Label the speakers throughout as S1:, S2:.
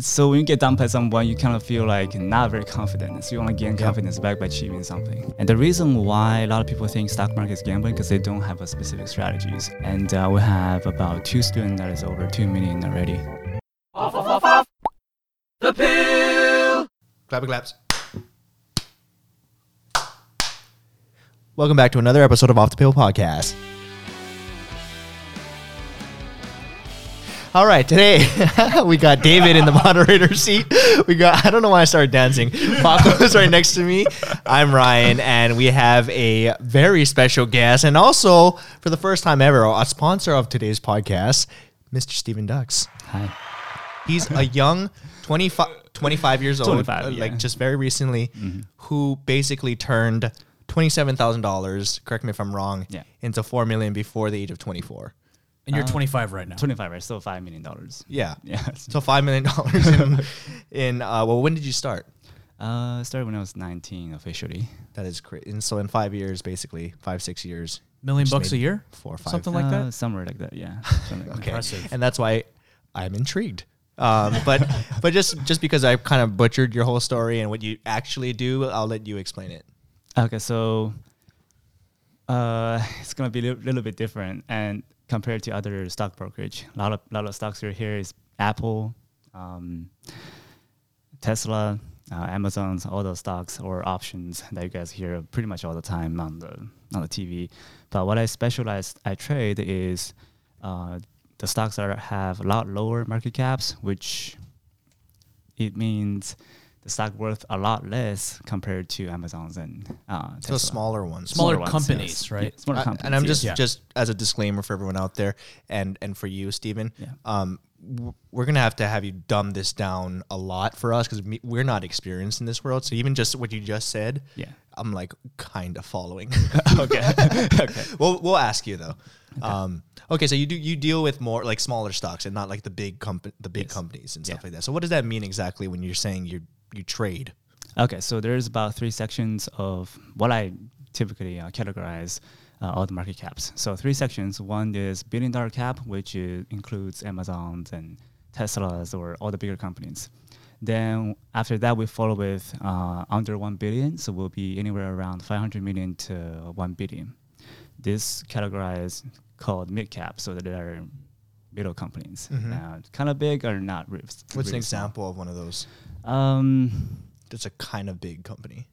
S1: So when you get dumped by someone, you kind of feel like not very confident. So you want to gain confidence back by achieving something. And the reason why a lot of people think stock market is gambling because they don't have a specific strategies. And uh, we have about two students that is over two million already.
S2: Off, off, off, off. The pill.
S3: Clappy claps. Welcome back to another episode of Off the Pill Podcast. All right, today we got David in the moderator seat. We got I don't know why I started dancing. Paco is right next to me. I'm Ryan, and we have a very special guest, and also for the first time ever, a sponsor of today's podcast, Mr. Steven Dux.
S1: Hi.
S3: He's a young 25, 25 years old,
S1: 25,
S3: uh,
S1: yeah.
S3: like just very recently, who basically turned $27,000, correct me if I'm wrong,
S1: Yeah.
S3: into 4 million before the age of 24.
S4: And you're 25 right now.
S1: 25, right? Still $5 million.
S3: Yeah.
S1: Yeah.
S3: So $5 million in, in uh, well, when did you start?
S1: Uh, started when I was 19 officially.
S3: That is crazy. And so in five years, basically, five, six years.
S4: Million bucks a year?
S3: Four or five.
S4: Something like
S1: Uh,
S4: that?
S1: Somewhere like that, yeah. Like.
S3: Okay.
S4: Impressive.
S3: And that's why I'm intrigued. Um, but but just just because I kind of butchered your whole story and what you actually do, I'll let you explain it.
S1: Okay, so uh, it's gonna be a little, little bit different, and compared to other stock brokerage, a lot of lot of stocks here here is Apple, um, Tesla, uh, Amazon's, all those stocks or options that you guys hear pretty much all the time on the on the TV. But what I specialize, I trade is uh, the stocks that have a lot lower market caps, which it means the stock worth a lot less compared to Amazon's and uh,
S3: So
S1: Tesla.
S3: smaller ones.
S4: Smaller
S1: ones,
S4: companies,
S1: yes.
S4: right?
S1: Yeah, smaller
S3: I-
S1: companies.
S3: and I'm just
S4: Yeah.
S3: just as a disclaimer for everyone out there, and and for you, Stephen.
S1: Yeah.
S3: Um, we're gonna have to have you dumb this down a lot for us because we're not experienced in this world. So even just what you just said,
S1: Yeah.
S3: I'm like kind of following.
S1: okay. okay.
S3: we'll we'll ask you though. Um, okay, so you do you deal with more like smaller stocks and not like the big company, the big
S1: Yes.
S3: companies and stuff
S1: Yeah.
S3: like that. So what does that mean exactly when you're saying you you trade?
S1: Okay, so there's about three sections of what I typically uh, categorize uh, all the market caps. So three sections. One is billion dollar cap, which is, includes Amazon's and Tesla's or all the bigger companies. Then after that, we follow with uh, under one billion, so we'll be anywhere around 500 million to one billion. This categorized called mid cap, so that they are middle companies, uh, kind of big or not. Really,
S3: What's an
S1: really small.
S3: example of one of those?
S1: Um,
S3: That's a kind of big company.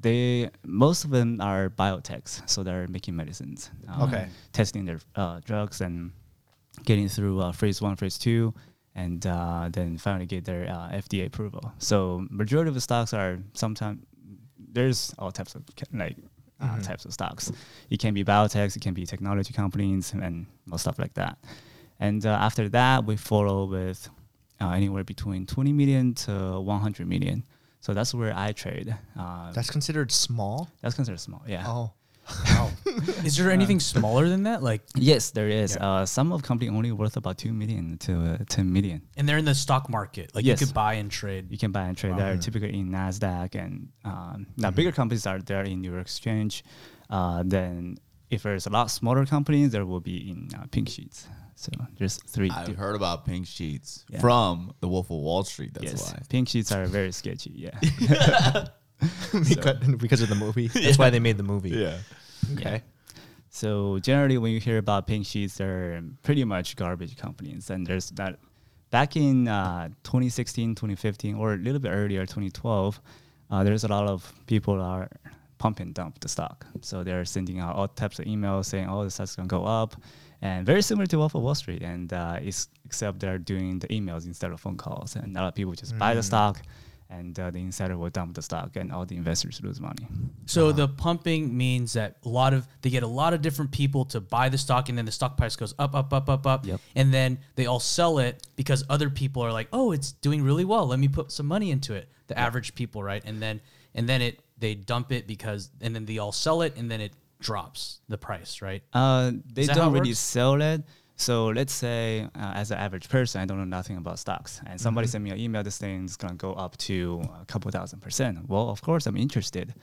S1: they most of them are biotechs, so they're making medicines. um,
S3: Okay.
S1: Testing their uh, drugs and getting through uh, phase one, phase two, and uh, then finally get their uh, FDA approval. So majority of the stocks are sometimes there's all types of like uh, types of stocks. It can be biotechs, it can be technology companies, and stuff like that. And uh, after that, we follow with anywhere between 20 million to 100 million. So that's where I trade. Uh,
S3: That's considered small.
S1: that's considered small. Yeah.
S3: Oh,
S4: Wow. Is there anything smaller than that? Like,
S1: Yes, there is.
S4: Yeah.
S1: Uh, some of company only worth about two million to uh, ten million.
S4: and they're in the stock market. Like,
S1: Yes.
S4: you could buy and trade.
S1: You can buy and trade. They're typically in Nasdaq, and um, now bigger companies are there in New York Exchange. Uh, then if there's a lot smaller companies, there will be in uh, pink sheets. So there's three.
S5: I've
S1: di-
S5: heard about pink sheets
S1: Yeah.
S5: from the Wolf of Wall Street. That's
S1: yes,
S5: why.
S1: pink sheets are very sketchy. Yeah.
S3: because, because of the movie. That's why they made the movie.
S5: Yeah.
S3: Okay.
S1: So generally, when you hear about pink sheets, they're pretty much garbage companies. And there's that back in uh, 2016, 2015, or a little bit earlier, 2012, uh, there's a lot of people are pump and dump the stock. So they're sending out all types of emails saying, "Oh, the stock's gonna go up," and very similar to Wolf of Wall Street. And uh, it's, except they're doing the emails instead of phone calls, and a lot of people just buy the stock. And uh, the insider will dump the stock, and all the investors lose money.
S4: So the pumping means that a lot of they get a lot of different people to buy the stock, and then the stock price goes up, up, up, up, up,
S1: Yep.
S4: and then they all sell it because other people are like, "Oh, it's doing really well. Let me put some money into it." The average people, right? And then and then it they dump it because and then they all sell it, and then it drops the price, right?
S1: Uh, they
S4: Is
S1: don't really
S4: works?
S1: sell it. So let's say, uh, as an average person, I don't know nothing about stocks, and somebody
S4: Mm-hmm.
S1: sent me an email. This thing's gonna go up to a couple thousand percent. Well, of course, I'm interested.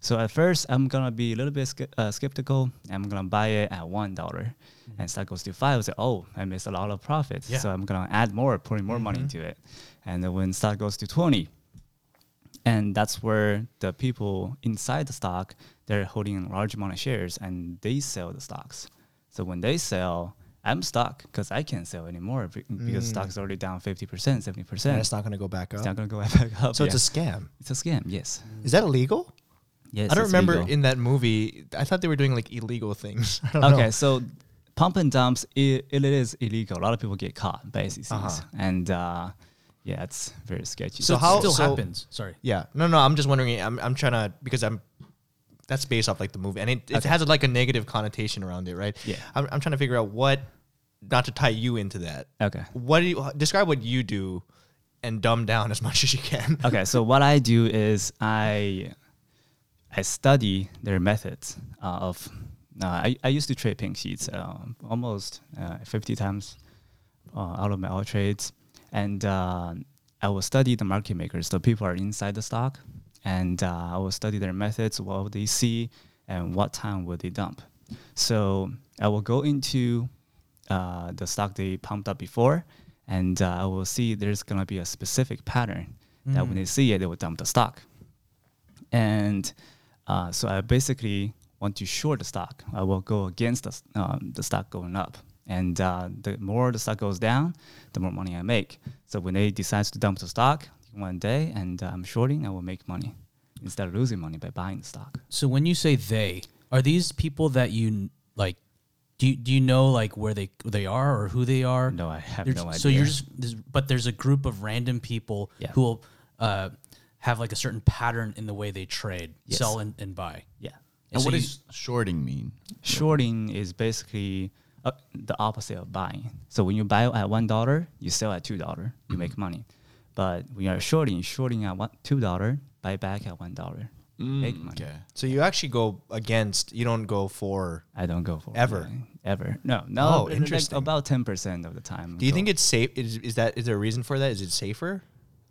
S1: So at first, I'm gonna be a little bit uh, skeptical. I'm gonna buy it at one dollar, and stock goes to five. I say, oh, I missed a lot of profit.
S4: Mm-hmm. Yeah.
S1: So I'm gonna add more, putting more money
S4: Mm-hmm.
S1: into it. and then when stock goes to 20 and that's where the people inside the stock they're holding a large amount of shares and they sell the stocks so when they sell i'm stuck because i can't sell anymore be- because stock's already down 50% 70%
S3: And it's not going to go back up it's
S1: not going to go back up
S3: so
S1: yeah.
S3: it's a scam.
S1: it's a scam yes
S3: Is that illegal?
S1: yes
S3: I don't remember
S1: legal.
S3: in that movie. I thought they were doing like illegal things.
S1: Okay,
S3: know.
S1: so pump and dumps, it, it is illegal. A lot of people get caught by SECs.
S3: Uh-huh.
S1: And uh, yeah, it's very sketchy.
S3: So
S4: So,
S3: how-
S4: it still
S3: so-
S4: happens. Sorry.
S3: Yeah. No, no. I'm just wondering. I'm, I'm trying to because I'm. That's based off like the movie, and it, it has like a negative connotation around it, right?
S1: Yeah.
S3: I'm, I'm trying to figure out what, not to tie you into that.
S1: Okay.
S3: What do you describe what you do, and dumb down as much as you can.
S1: okay, so what I do is I I study their methods uh, of. Uh, I, I used to trade pink sheets uh, almost uh, 50 times uh, out of my all trades. And uh, I will study the market makers, the people are inside the stock. And uh, I will study their methods, what they see, and what time will they dump. So I will go into uh, the stock they pumped up before, and uh, I will see there's gonna be a specific pattern that when they see it, they will dump the stock. And uh, so I basically want to short the stock. I will go against the, um, the stock going up. And uh, the more the stock goes down, the more money I make. So when they decide to dump the stock one day and uh, I'm shorting, I will make money instead of losing money by buying the stock.
S4: So when you say they, are these people that you like? Do you, do you know like where they they are or who they are?
S1: No, I have
S4: You're
S1: no idea.
S4: So you're just, but there's a group of random people
S1: Yeah.
S4: who will uh, have like a certain pattern in the way they trade,
S1: Yes.
S4: sell and, and buy.
S1: Yeah.
S5: And
S4: so
S5: what
S4: you-
S5: does shorting mean?
S1: Shorting is basically uh, the opposite of buying. So when you buy at one dollar, you sell at two dollar, you make money. But when you're shorting, shorting at one, two dollar, buy back at one dollar, make money.
S5: Okay.
S3: So you actually go against. You don't go for.
S1: I don't go for
S3: Ever?
S1: yeah, ever. No, no.
S3: Oh,
S1: like
S3: interesting.
S1: about ten percent of the time.
S3: Do you
S1: go.
S3: think it's safe? Is, is that is there a reason for that? Is it safer?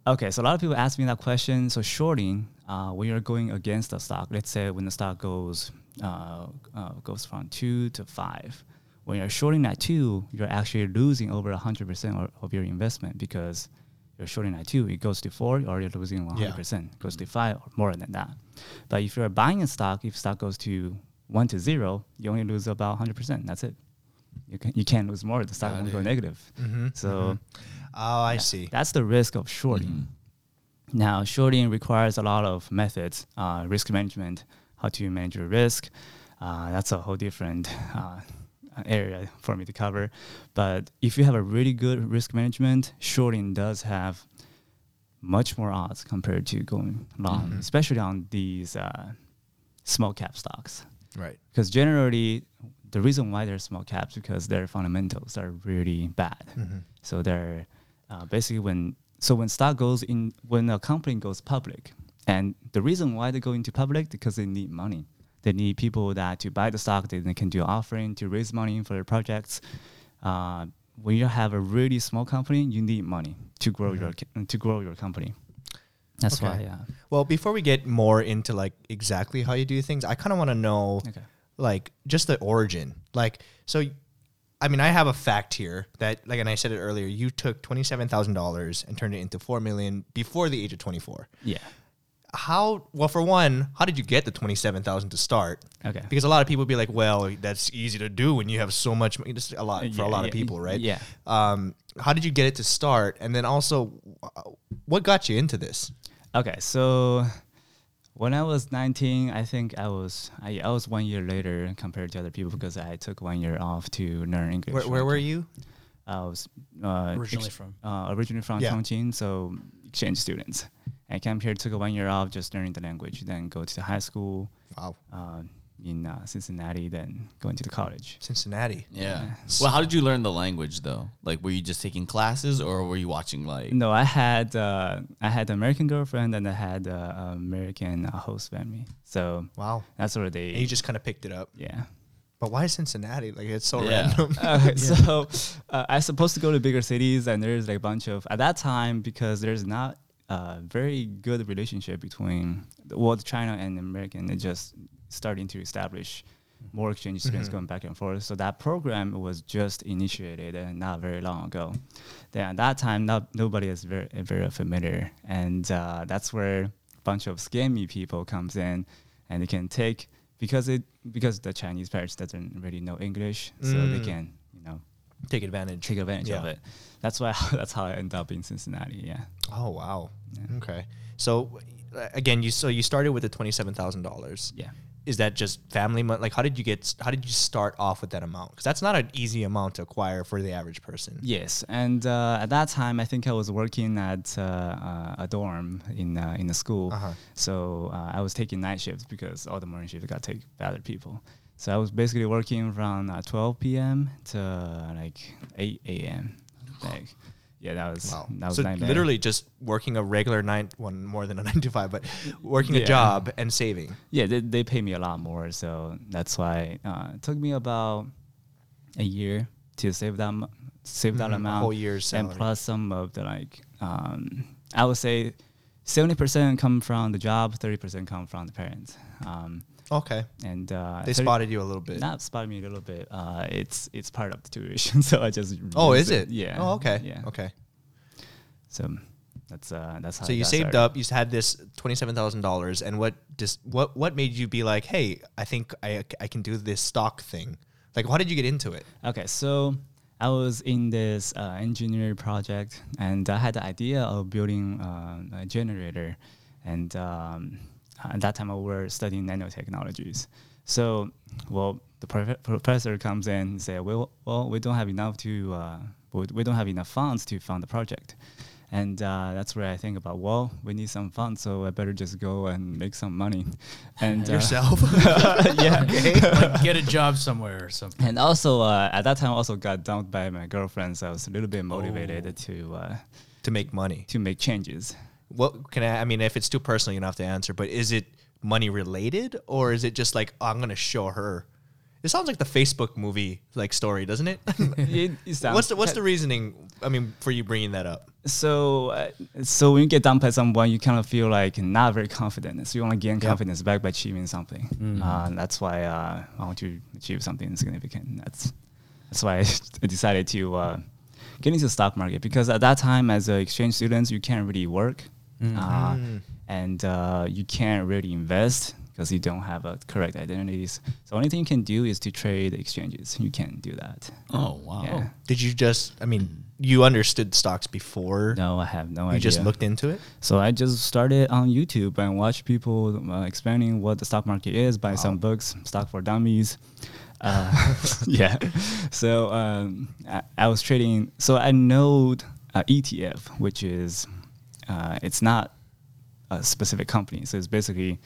S1: Okay, so a lot of people ask me that question. So shorting, uh, when you're going against the stock, let's say when the stock goes uh, uh, goes from two to five, when you're shorting at two, you're actually losing over hundred percent of your investment because you're shorting at two. It goes to four, or you're losing one hundred percent. Goes to five or more than that. But if you're buying a stock, if stock goes to one to zero, you only lose about hundred percent. That's it. You can you can't lose more. The stock
S5: Got
S1: won't go negative. So.
S3: Oh, I see.
S1: That's the risk of shorting. Now, shorting requires a lot of methods, uh, risk management, how to manage your risk. Uh, that's a whole different uh, area for me to cover. But if you have a really good risk management, shorting does have much more odds compared to going long, especially on these uh, small cap stocks.
S3: Right.
S1: Because generally, the reason why they're small caps because their fundamentals are really bad. So they're uh, basically when so when stock goes in when a company goes public, and the reason why they go into public because they need money. They need people that to buy the stock. They, they can do offering to raise money for their projects. Uh, when you have a really small company, you need money to grow your to grow your company. That's
S3: Okay.
S1: why. Uh,
S3: Well, before we get more into like exactly how you do things, I kind of want to know
S1: Okay.
S3: like just the origin. Like so I mean, I have a fact here that like and I said it earlier, you took $27,000 and turned it into 4 million before the age of 24.
S1: yeah.
S3: How well for one, how did you get the 27,000 to start?
S1: Okay.
S3: Because a lot of people be like, well, that's easy to do when you have so much money. This is a lot for a lot
S1: yeah,
S3: of people, right?
S1: yeah.
S3: Um, how did you get it to start? And then also, uh, what got you into this?
S1: Okay, so when I was 19, I think I was I, I was one year later compared to other people because I took one year off to learn English.
S3: Where, where were you?
S1: I was uh,
S4: Originally from?
S1: uh, originally from
S3: Yeah.
S1: Chongqing, so exchange students. I came here, took a one year off, just learning the language, then go to the high school
S3: Wow,
S1: uh, in uh, Cincinnati, then going to the college.
S3: Cincinnati.
S5: Yeah. Well, how did you learn the language though? Like, were you just taking classes or were you watching like?
S1: No, I had uh, I had an American girlfriend and I had uh, American uh, host family, so
S3: Wow.
S1: that's where they.
S3: And you just kind of picked it up.
S1: yeah.
S3: But why Cincinnati? Like it's so
S5: Yeah.
S3: random.
S1: Okay, so uh, I was supposed to go to bigger cities, and there's like a bunch of at that time because there's not a very good relationship between well China and American. They just starting to establish more exchange students going back and forth. So that program was just initiated and not very long ago. Then at that time, not, nobody is very very familiar, and uh, that's where a bunch of scammy people comes in, and they can take because it because the Chinese parents doesn't really know English, so they
S3: Mm.
S1: can you know
S3: Take advantage.
S1: take advantage of it. That's why that's how I ended up in Cincinnati. Yeah.
S3: Oh wow.
S1: Yeah.
S3: Okay. So again, you so you started with the twenty seven thousand dollars.
S1: Yeah.
S3: Is that just family money? Like, how did you get? How did you start off with that amount? Because that's not an easy amount to acquire for the average person.
S1: Yes, and uh, at that time, I think I was working at uh, uh, a dorm in uh, in the school.
S3: Uh-huh.
S1: So uh, I was taking night shifts because all the morning shifts got taken by other people. So I was basically working from uh, 12 p.m. to like 8 a.m. Like, yeah, that was
S3: Wow.
S1: that was
S3: so literally just working a regular nine, one more than a nine to five, but working a job and saving.
S1: yeah, they, they pay me a lot more, so that's why uh, it took me about a year to save that save that
S3: Mhm, a
S1: amount.
S3: whole year's
S1: and plus some of the like um, I would say seventy percent come from the job, thirty percent come from the parents. Um,
S3: Okay.
S1: and uh,
S3: They
S1: 30
S3: spotted you a little bit.
S1: Not spotted me a little bit. Uh, it's it's part of the tuition, so I just
S3: oh, is it?
S1: Yeah.
S3: Oh, okay.
S1: Yeah.
S3: Okay.
S1: So that's uh that's how.
S3: So you saved
S1: started.
S3: up. You had this twenty-seven thousand dollars, and what just what what made you be like, hey, I think I I can do this stock thing? Like, how did you get into it?
S1: Okay, so I was in this uh, engineering project, and I had the idea of building uh, a generator, and um, at that time I were studying nanotechnologies. So, well, the prof- professor comes in and say, "Well, well, we don't have enough to, uh, we we don't have enough funds to fund the project." And uh, that's where I think about, well, we need some funds, so I better just go and make some money. And uh,
S3: Yourself?
S1: yeah.
S4: like get a job somewhere or something.
S1: And also, uh, at that time, I also got dumped by my girlfriend, so I was a little bit motivated to uh,
S3: to make money.
S1: to make changes.
S3: What can I? I mean, if it's too personal, you don't have to answer. But is it money related, or is it just like oh, I'm gonna show her? It sounds like the Facebook movie like story, doesn't it?
S1: It- it
S3: what's the what's the reasoning? I mean, for you bringing that up.
S1: So, uh, so when you get dumped by someone, you kind of feel like not very confident. So you want to gain confidence back by achieving something. Uh, that's why uh, I want to achieve something significant. That's that's why I decided to uh, get into the stock market because at that time, as an exchange student, you can't really work, uh, and uh, you can't really invest because you don't have a correct identities. So only thing you can do is to trade exchanges. You can't do that.
S5: Oh wow.
S1: Yeah.
S3: Did you just? I mean, you understood stocks before.
S1: No, I have no
S3: you
S1: idea.
S3: You just looked into it.
S1: So I just started on YouTube and watched people uh, explaining what the stock market is, buy some books, Stock for Dummies. Uh, yeah. So um, I, I was trading. So I know uh, ETF, which is uh, it's not a specific company. So it's basically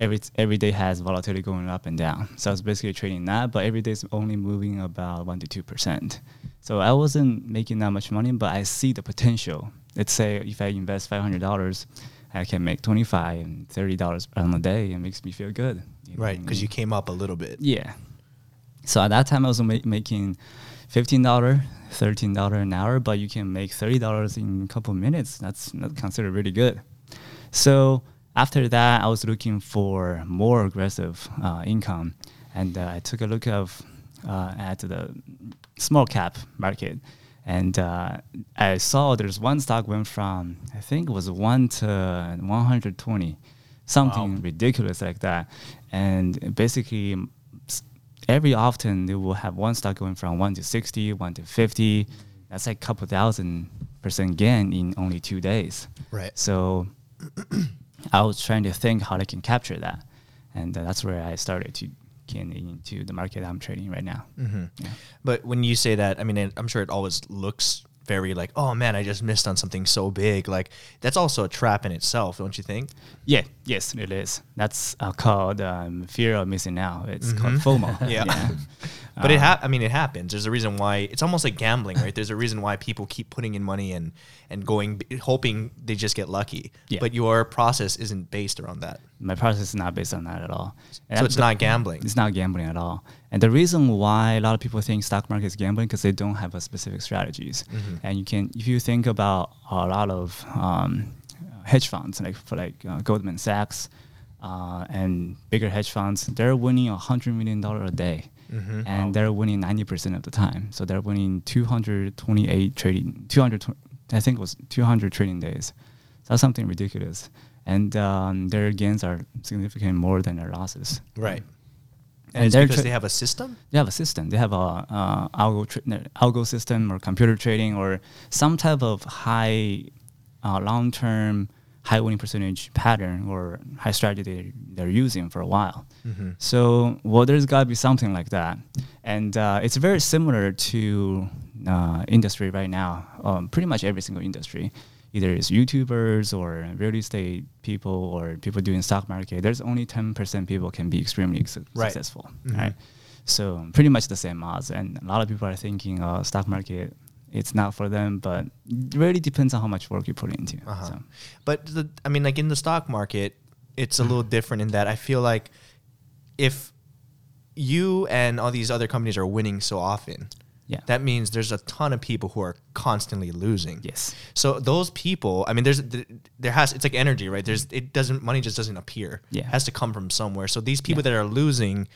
S1: every every day has volatility going up and down. So I was basically trading that, but every day is only moving about one to two percent. So I wasn't making that much money, but I see the potential. Let's say if I invest five hundred dollars, I can make twenty five and thirty dollars on a day. It makes me feel good.
S3: Right, because you came up a little bit.
S1: Yeah. So at that time, I was ma- making fifteen dollar, thirteen dollar an hour, but you can make thirty dollars in a couple of minutes. That's, that's considered really good. So after that, I was looking for more aggressive uh, income, and uh, I took a look of uh, at the small cap market, and uh, I saw there's one stock went from I think it was one to one hundred twenty, something ridiculous like that, and basically every often they will have one stock going from one to 60, one to fifty. That's like a couple thousand percent gain in only two days.
S3: Right.
S1: So I was trying to think how I can capture that, and uh, that's where I started to get into the market I'm trading right now.
S3: Mm-hmm.
S1: Yeah.
S3: But when you say that, I mean, I'm sure it always looks very like, oh man, I just missed on something so big. Like that's also a trap in itself, don't you think?
S1: Yeah, yes, it is. That's uh, called um, fear of missing out. It's called FOMO.
S3: Mm-hmm. Yeah. But it
S1: Uh,
S3: ha- I mean, it happens. There's a reason why. It's almost like gambling, right? There's a reason why people keep putting in money and and going, hoping they just get lucky.
S1: Yeah.
S3: But your process isn't based around that,
S1: My process is not based on that at all. And
S3: so it's not gambling.
S1: It's not gambling at all. And the reason why a lot of people think stock market is gambling because they don't have a specific strategies.
S3: Mm-hmm.
S1: And you can, if you think about a lot of um, hedge funds, like for like uh, Goldman Sachs, uh, and bigger hedge funds, they're winning a hundred million dollar a day,
S3: Mm-hmm.
S1: and they're winning ninety percent of the time. So they're winning two hundred twenty eight trading, two hundred, I think it was two hundred trading days. So that's something ridiculous, and um, their gains are significantly more than their losses.
S3: Right.
S1: And
S3: And because
S1: tra-
S3: they have a system.
S1: they have a system. They have a uh, algo tra- algo system or computer trading or some type of high, uh, long term, high winning percentage pattern or high strategy they, they're using for a while. So well, there's got to be something like that, and uh, it's very similar to uh, industry right now. Um, pretty much every single industry, either it's YouTubers or real estate people or people doing stock market. There's only ten percent people can be extremely su-
S3: Right.
S1: successful, right? So pretty much the same odds, and a lot of people are thinking uh, stock market. It's not for them, but it really depends on how much work you put into.
S3: Uh-huh.
S1: So.
S3: But the, I mean, like in the stock market, it's a little different in that I feel like if you and all these other companies are winning so often,
S1: Yeah.
S3: that means there's a ton of people who are constantly losing.
S1: Yes.
S3: So those people, I mean, there's th- there has it's like energy, right? There's it doesn't money just doesn't appear.
S1: Yeah.
S3: It has to come from somewhere. So these people
S1: Yeah.
S3: that are losing,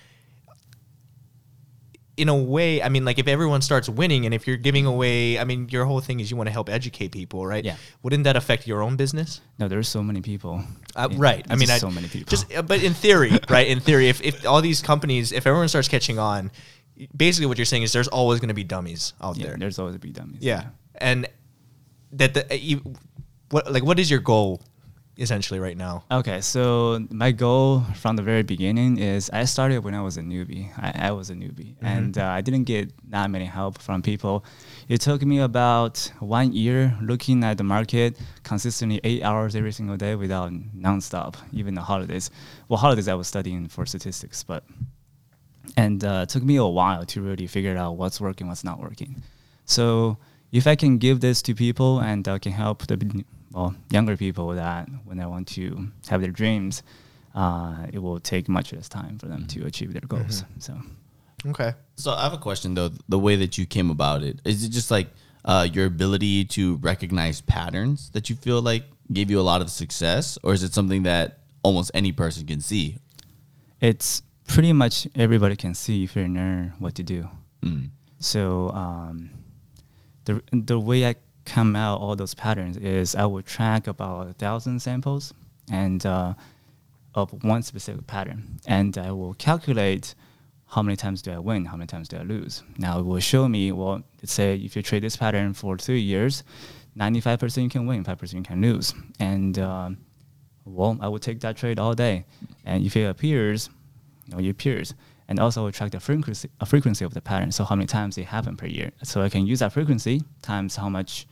S3: in a way, I mean, like if everyone starts winning, and if you're giving away, I mean, your whole thing is you want to help educate people, right?
S1: Yeah.
S3: Wouldn't that affect your own business?
S1: No, there's so many people.
S3: Uh, right. I mean,
S1: just
S3: I,
S1: so many people.
S3: Just, uh, but in theory, right? In theory, if, if all these companies, if everyone starts catching on, basically what you're saying is there's always going to be dummies out
S1: yeah,
S3: there.
S1: there's always be dummies.
S3: Yeah, and that the uh, you, what like what is your goal essentially right now?
S1: Okay, so my goal from the very beginning is I started when I was a newbie. I, I was a newbie, and uh, I didn't get that many help from people. It took me about one year looking at the market consistently eight hours every single day without nonstop, even the holidays. Well, holidays I was studying for statistics, but and uh, it took me a while to really figure out what's working, what's not working. So if I can give this to people and uh, can help the well younger people that when they want to have their dreams, uh, it will take much less time for them to achieve their goals. So
S3: Okay.
S5: So I have a question though. The way that you came about it is it just like uh, your ability to recognize patterns that you feel like gave you a lot of success, or is it something that almost any person can see?
S1: it's pretty much everybody can see if you know what to do.
S5: Mm.
S1: So um, the the way I come out all those patterns is I would track about a thousand samples and uh, of one specific pattern, and I will calculate how many times do I win, how many times do I lose. Now it will show me well, let's say if you trade this pattern for three years, ninety five percent you can win, five percent you can lose, and um, well, I would take that trade all day, and if it appears, you know, it appears and also track the frequency, uh, frequency of the pattern. So how many times it happen per year. So I can use that frequency times how much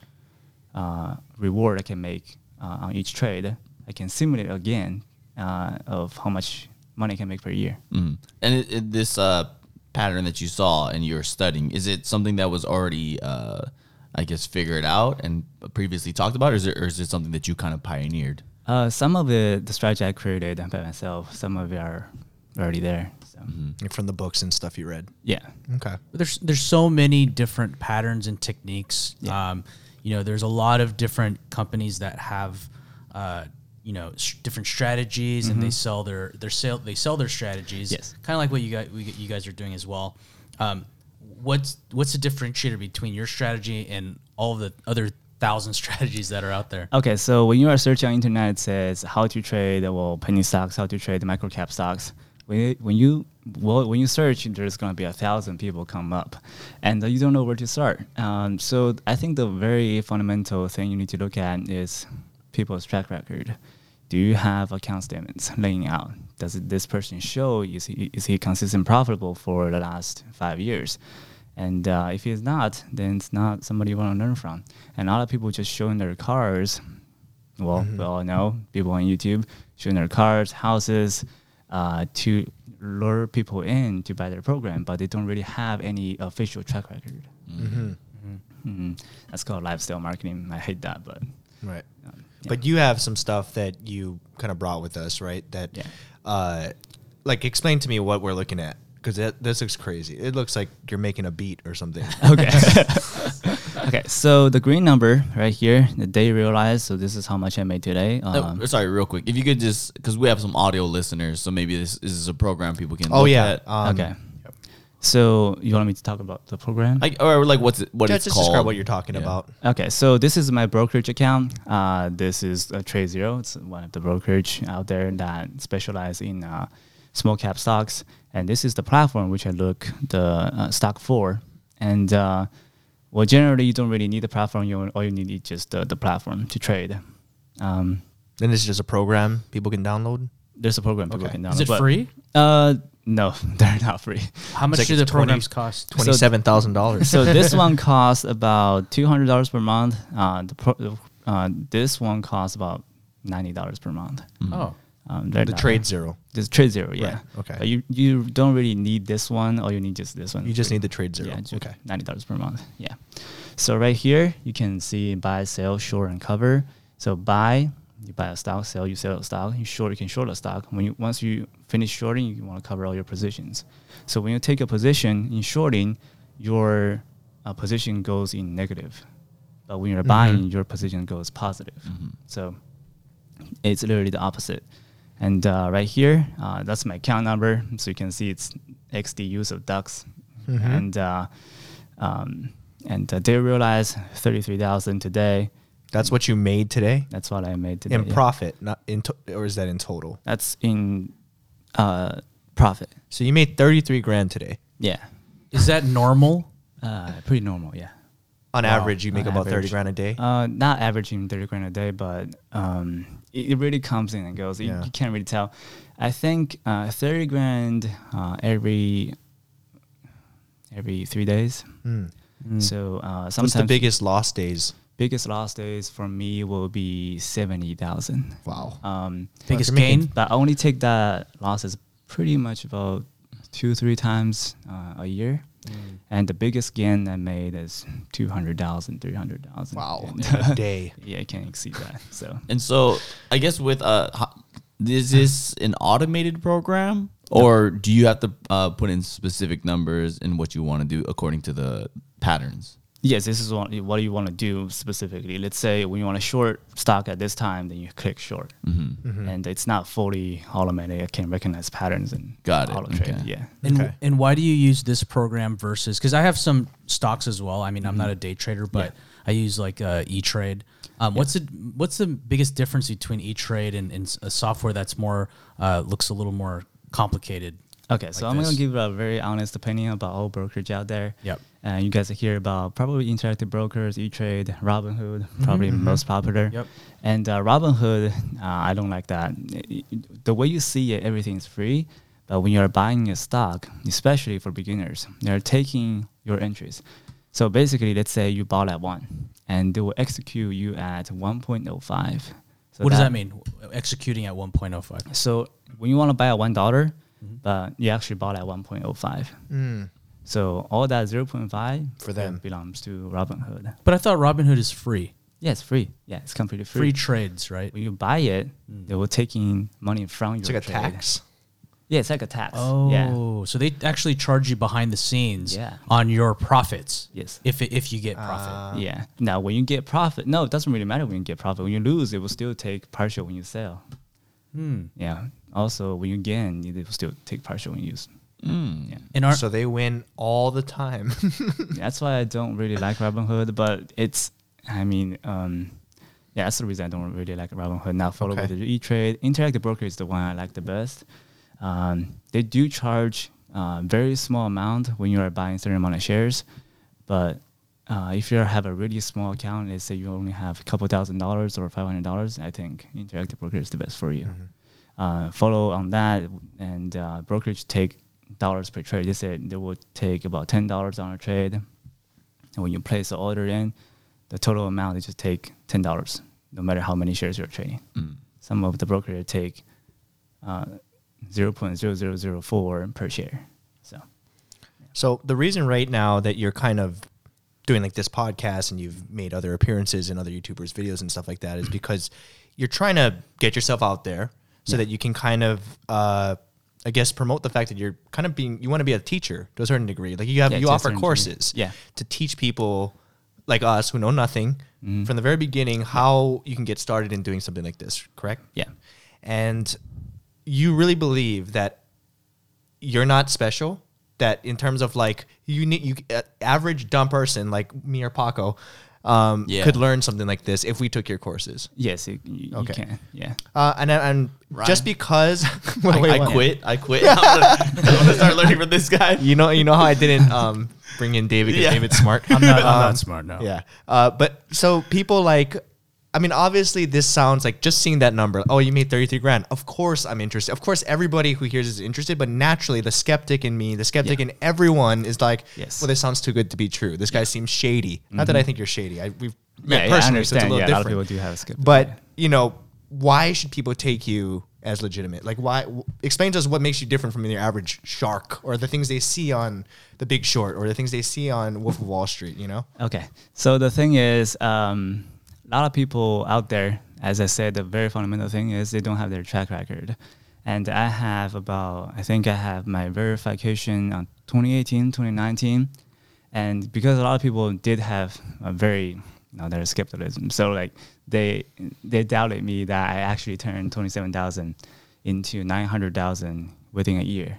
S1: uh, reward I can make uh, on each trade. I can simulate again uh, of how much money I can make per year.
S5: Mm. And it, it, this uh, pattern that you saw and you're studying, is it something that was already, uh, I guess, figured out and previously talked about, or is it, or is it something that you kind of pioneered?
S1: Uh, some of it, the strategy I created by myself, some of it are already there. So
S3: Like From the books and stuff you read.
S1: yeah,
S3: Okay.
S4: there's there's so many different patterns and techniques.
S1: Yeah.
S4: Um, you know, there's a lot of different companies that have, uh, you know, sh- different strategies, and they sell their their sale they sell their strategies.
S1: Yes.
S4: kind of like what you guys we, you guys are doing as well. Um, what's what's the differentiator between your strategy and all the other thousand strategies that are out there?
S1: Okay, so when you are searching on internet, it says how to trade well penny stocks, how to trade the micro cap stocks. When you, when you well when you search, there's gonna be a thousand people come up, and uh, you don't know where to start. Um, so I think the very fundamental thing you need to look at is people's track record. Do you have account statements laying out? Does it, this person show is he is he consistent profitable for the last five years? And uh, if he's not, then it's not somebody you want to learn from. And a lot of people just showing their cars. Well, we all know people on YouTube showing their cars, houses, uh, to lure people in to buy their program, but they don't really have any official track record. Mhm. That's called lifestyle marketing. I hate that, but
S3: Right.
S1: um, yeah.
S3: But you have some stuff that you kind of brought with us, right? That,
S1: Yeah.
S3: uh, like, explain to me what we're looking at because this looks crazy. It looks like you're making a beat or something.
S1: okay. okay, so the green number right here, the day realized. So this is how much I made today.
S5: Uh,
S1: Um,
S5: sorry, real quick. If you could just, because we have some audio listeners, so maybe this, this is a program people can.
S3: Oh
S5: look
S3: yeah.
S5: At.
S3: Um,
S1: okay. So you want me to talk about the program?
S5: Like or like what's it, what
S3: yeah,
S5: it's
S3: just
S5: called?
S3: describe what you're talking
S5: Yeah.
S3: about.
S1: Okay, so this is my brokerage account. Uh, this is uh, Trade Zero. It's one of the brokerage out there that specialize in uh, small cap stocks, and this is the platform which I look the uh, stock for. And uh, well, generally you don't really need the platform. You all you need is just the, the platform to trade. Um,
S3: Then this is just a program people can download.
S1: there's a program people
S3: Okay.
S1: can download.
S4: Is it
S1: but-
S4: free?
S1: Uh, no, they're not free.
S4: How much
S3: like
S4: do the
S3: it's 20
S4: programs cost?
S3: Twenty-seven thousand dollars.
S1: so this one costs about two hundred dollars per month. Uh, the pro- uh, this one costs about ninety dollars per month.
S4: Oh,
S1: Um,
S3: the
S1: not-
S3: trade zero.
S1: This trade zero, yeah.
S3: Right, okay.
S1: But you you don't really need this one, or you need just this one.
S3: You just need the trade zero.
S1: Yeah,
S3: okay.
S1: ninety dollars per month. Yeah. So right here you can see buy, sell, short, and cover. So buy, you buy a stock. Sell, you sell a stock. You short, you can short a stock. When you once you finish shorting, you want to cover all your positions. So when you take a position in shorting, your uh, position goes in negative, but when you're buying, your position goes positive. So it's literally the opposite. And uh, right here, uh, that's my account number. So you can see it's XDUs of Dux. And uh, um, and uh, they realized 33,000 today.
S3: That's what you made today
S1: That's what I made today.
S3: in
S1: yeah.
S3: profit, not in, to- or is that in total?
S1: That's in uh, profit.
S3: So you made thirty-three grand today.
S1: Yeah.
S4: is that normal?
S1: Uh, pretty normal, yeah.
S3: On
S4: Wow.
S3: average, you make
S1: On
S3: about thirty grand a day.
S1: Uh, not averaging 30 grand a day, but um, it, really comes in and goes. You,
S3: Yeah.
S1: you can't really tell. I think uh, 30 grand uh, every every three days.
S3: Hmm.
S1: So uh,
S3: What's
S1: sometimes
S3: the biggest loss days?
S1: biggest loss days for me will be 70,000.
S3: Wow.
S1: Um,
S4: Biggest gain?
S1: but I only take that losses pretty much about two, three times uh, a year.
S3: Mm.
S1: And the biggest gain I made is 200,000, 300,000.
S3: Wow.
S1: And,
S3: In a day.
S1: yeah, I can't exceed that. So
S5: And so I guess with uh, ho- is this an automated program, or do you have to uh, put in specific numbers in what you want to do according to the patterns?
S1: Yes, this is what, what you want to do specifically. Let's say when you want to short stock at this time, then you click short.
S3: Mm-hmm.
S1: And it's not fully automated. It can recognize patterns and
S5: Got it.
S1: auto trade.
S5: Okay.
S1: Yeah.
S4: And,
S3: Okay.
S4: and why do you use this program versus? Because I have some stocks as well. I mean, I'm not a day trader, but I use like uh, E Trade. Um, What's the what's the biggest difference between E Trade and, and s- a software that's more uh, looks a little more complicated?
S1: Okay, so
S4: like
S1: I'm
S4: this.
S1: gonna give a very honest opinion about all brokerage out there.
S4: Yep.
S1: And you guys hear about probably Interactive Brokers, E Trade, Robinhood, probably most popular.
S4: Yep.
S1: And uh, Robinhood, uh, I don't like that. The way you see it, everything's free, but when you're buying a stock, especially for beginners, they're taking your entries. So basically, let's say you bought at one, and they will execute you at 1.05. So
S4: what does that mean? Executing at 1.05.
S1: so when you want to buy at one dollar,
S3: Mm-hmm.
S1: but you actually bought at one point oh five.
S3: Mm.
S1: So all that zero point five
S3: For them.
S1: belongs to Robinhood.
S4: But I thought Robinhood is free.
S1: Yeah, it's free. Yeah, it's completely
S4: Free
S1: free.
S4: trades, right?
S1: when you buy it, they will taking money from
S3: It's
S1: your
S3: like a tax.
S1: Yeah, it's like a tax.
S4: Oh,
S1: Yeah.
S4: so they actually charge you behind the scenes
S1: Yeah.
S4: on your profits.
S1: Yes.
S4: If if you get
S3: Ah.
S4: profit.
S1: yeah. Now when you get profit, no, it doesn't really matter when you get profit. When you lose, it will still take partial when you sell.
S4: Hmm.
S1: Yeah. Also, when you gain, it will still take partial when you use.
S5: Mm.
S1: Yeah.
S4: And our,
S3: So they win all the time.
S1: that's why I don't really like Robinhood, but it's, I mean, um, yeah, that's the reason I don't really like Robinhood. Now follow
S3: Okay.
S1: with the E-Trade. Interactive Broker is the one I like the best. Um, they do charge uh, very small amount when you are buying certain amount of shares, but uh, if you have a really small account, let's say you only have a couple thousand dollars or five hundred dollars, I think Interactive Broker is the best for you. Uh, follow on that, and uh, brokerage take dollars per trade. They said they will take about ten dollars on a trade, and when you place the order in, the total amount they just take ten dollars, no matter how many shares you're trading.
S5: Mm.
S1: Some of the brokerage take uh, zero point zero zero zero four per share. So
S3: So the reason right now that you're kind of doing like this podcast and you've made other appearances in other YouTubers' videos and stuff like that is because you're trying to get yourself out there so that you can kind of uh I guess promote the fact that you're kind of being you want to be a teacher to a certain degree. Like you have
S1: Yeah,
S3: you offer
S1: degree.
S3: courses
S1: Yeah.
S3: to teach people like us who know nothing
S1: Mm-hmm.
S3: from the very beginning how you can get started in doing something like this, correct?
S1: Yeah.
S3: And you really believe that you're not special. That in terms of like you need you uh, average dumb person like me or Paco um,
S5: Yeah.
S3: could learn something like this if we took your courses.
S1: Yes, you, you, you
S3: Okay.
S1: can. Yeah.
S3: Uh, and and just because
S5: I,
S3: Wait,
S5: I
S3: what?
S5: quit. I quit. I'm gonna, I'm gonna start learning from this guy.
S3: You know, you know how I didn't um, bring in David because
S5: Yeah.
S3: David's smart.
S4: I'm not, I'm
S3: Um,
S4: not smart. No.
S3: Yeah. Uh, but so people like, I mean, obviously this sounds like just seeing that number. Oh, you made 33 grand. Of course I'm interested. Of course everybody who hears is interested, but naturally the skeptic in me, the skeptic in everyone is like,
S1: Yes.
S3: well, this sounds too good to be true. This guy seems shady. Not that I think you're shady. I, we've met
S1: Yeah, yeah,
S3: personally, so it's a little
S1: yeah, a lot of people do have a skip.
S3: But, you know, why should people take you as legitimate? Like, why? w- Explain to us what makes you different from your average shark, or the things they see on The Big Short, or the things they see on Wolf of Wall Street. You know?
S1: Okay. So the thing is, um, a lot of people out there, as I said, the very fundamental thing is they don't have their track record. And I have about, I think I have my verification on 2018, 2019. And because a lot of people did have a very, you know, their skepticism. So like they, they doubted me that I actually turned 27,000 into 900,000 within a year.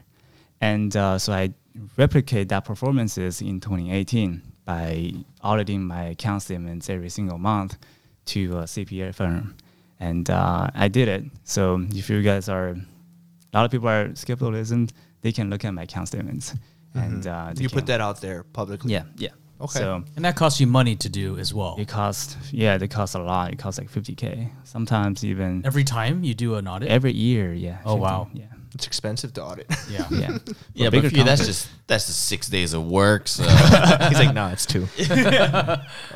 S1: And uh, so I replicate that performances in 2018 by auditing my account statements every single month to a CPA firm. And uh, I did it. So if you guys are, a lot of people are skepticism, they can look at my account statements. And uh, they
S3: You put that out there publicly.
S1: Yeah, yeah.
S3: Okay.
S1: So
S4: And that costs you money to do as well.
S1: it costs, yeah, it costs a lot. It costs like 50K. Sometimes even
S4: Every time you do an audit.
S1: every year, yeah.
S4: Oh, wow.
S1: Yeah.
S3: It's expensive to audit.
S4: yeah.
S1: Yeah.
S5: Yeah, but
S1: For
S5: you, that's just that's just six days of work. So
S3: He's like, no, it's two.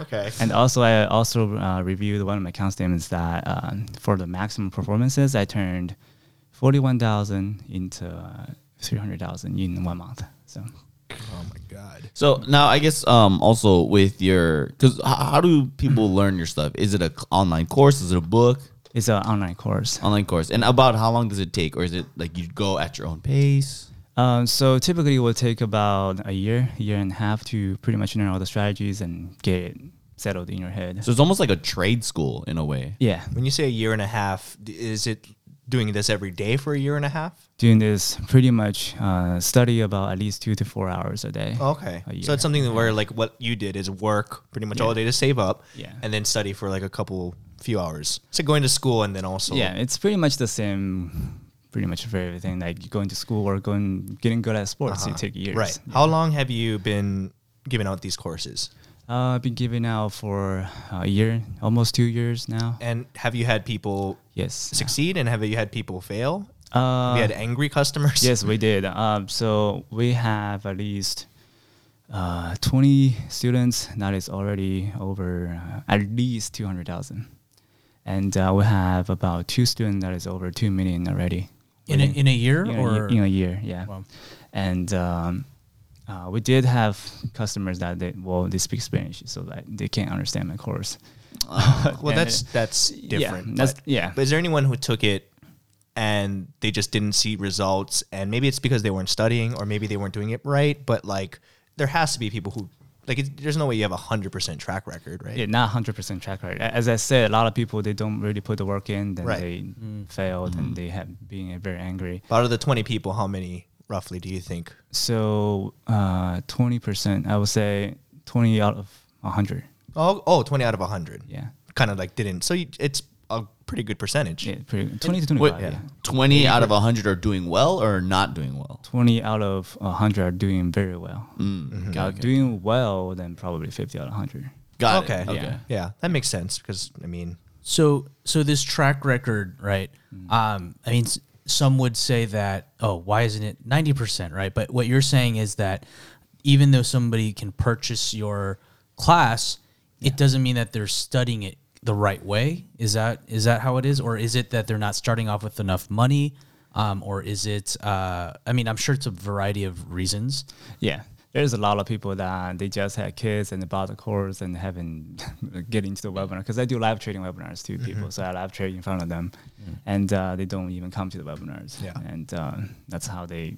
S3: okay.
S1: And also, I also uh, reviewed one of my account statements that uh, for the maximum performances, I turned forty-one thousand into uh, three hundred thousand in one month. So
S3: Oh my god.
S5: so now I guess um also with your because how do people learn your stuff? Is it a c- online course? Is it a book?
S1: It's an online course.
S5: Online course. And about how long does it take, or is it like you go at your own pace?
S1: Um, so typically, it will take about a year, year and a half to pretty much learn all the strategies and get it settled in your head.
S5: So it's almost like a trade school in a way.
S1: yeah,
S3: When you say a year and a half, is it doing this every day for a year and a half?
S1: doing this pretty much uh, study about at least two to four hours a day.
S3: Okay.
S1: A
S3: So it's something where like what you did is work pretty much all day to save up,
S1: Yeah.
S3: and then study for like a couple few hours. So going to school and then also
S1: yeah, it's pretty much the same, pretty much for everything. Like going to school or going getting good at sports,
S3: Uh-huh.
S1: it take years.
S3: Right.
S1: Yeah.
S3: How long have you been giving out these courses?
S1: Uh, I've been giving out for a year, almost two years now.
S3: And have you had people
S1: Yes.
S3: succeed and have you had people fail?
S1: Uh,
S3: you had angry customers?
S1: yes, we did. Um, so we have at least uh, 20 students. That is already over uh, at least 200,000. And uh, we have about two students that is over 2 million already.
S4: In a, in a year
S1: in
S4: or
S1: ye- in a year, yeah.
S4: Wow.
S1: And um, uh, we did have customers that they well they speak Spanish, so that they can't understand my course.
S3: Well,
S1: And
S3: that's
S1: it-
S3: that's
S1: yeah,
S3: different.
S1: that's-
S3: but,
S1: yeah.
S3: But is there anyone who took it and they just didn't see results, and maybe it's because they weren't studying, or maybe they weren't doing it right? But like, there has to be people who like. It, there's no way you have a hundred percent track record, right?
S1: Yeah, not hundred percent track record. As I said, a lot of people they don't really put the work in, then
S3: Right.
S1: they failed and they have being very angry.
S3: But out of the twenty people, how many roughly do you think?
S1: So uh, twenty percent, I would say twenty out of hundred.
S3: Oh, oh 20 out of 100.
S1: Yeah,
S3: Kind of like didn't. So you, it's a pretty good percentage.
S1: yeah, pretty twenty to
S5: Wait,
S1: twenty-five. Yeah.
S5: Twenty out of hundred are doing well or not doing well.
S1: Twenty out of hundred are doing very well.
S5: Mm,
S1: Uh,
S5: okay.
S1: Doing well, then probably fifty out of hundred.
S5: Got
S3: okay.
S5: it. Okay.
S1: Yeah.
S3: Yeah, that makes sense because I mean,
S4: So so this track record, right?
S1: Mm.
S4: Um, I mean, some would say that, oh, why isn't it ninety percent, right? But what you're saying is that even though somebody can purchase your class, it doesn't mean that they're studying it the right way. Is that is that how it is, or is it that they're not starting off with enough money, um, or is it? Uh, I mean, I'm sure it's a variety of reasons.
S1: Yeah, there's a lot of people that they just had kids and bought the course and haven't get into the webinar because I do live trading webinars to people, so I live trade in front of them, and uh, they don't even come to the webinars.
S3: Yeah.
S1: and uh, that's how they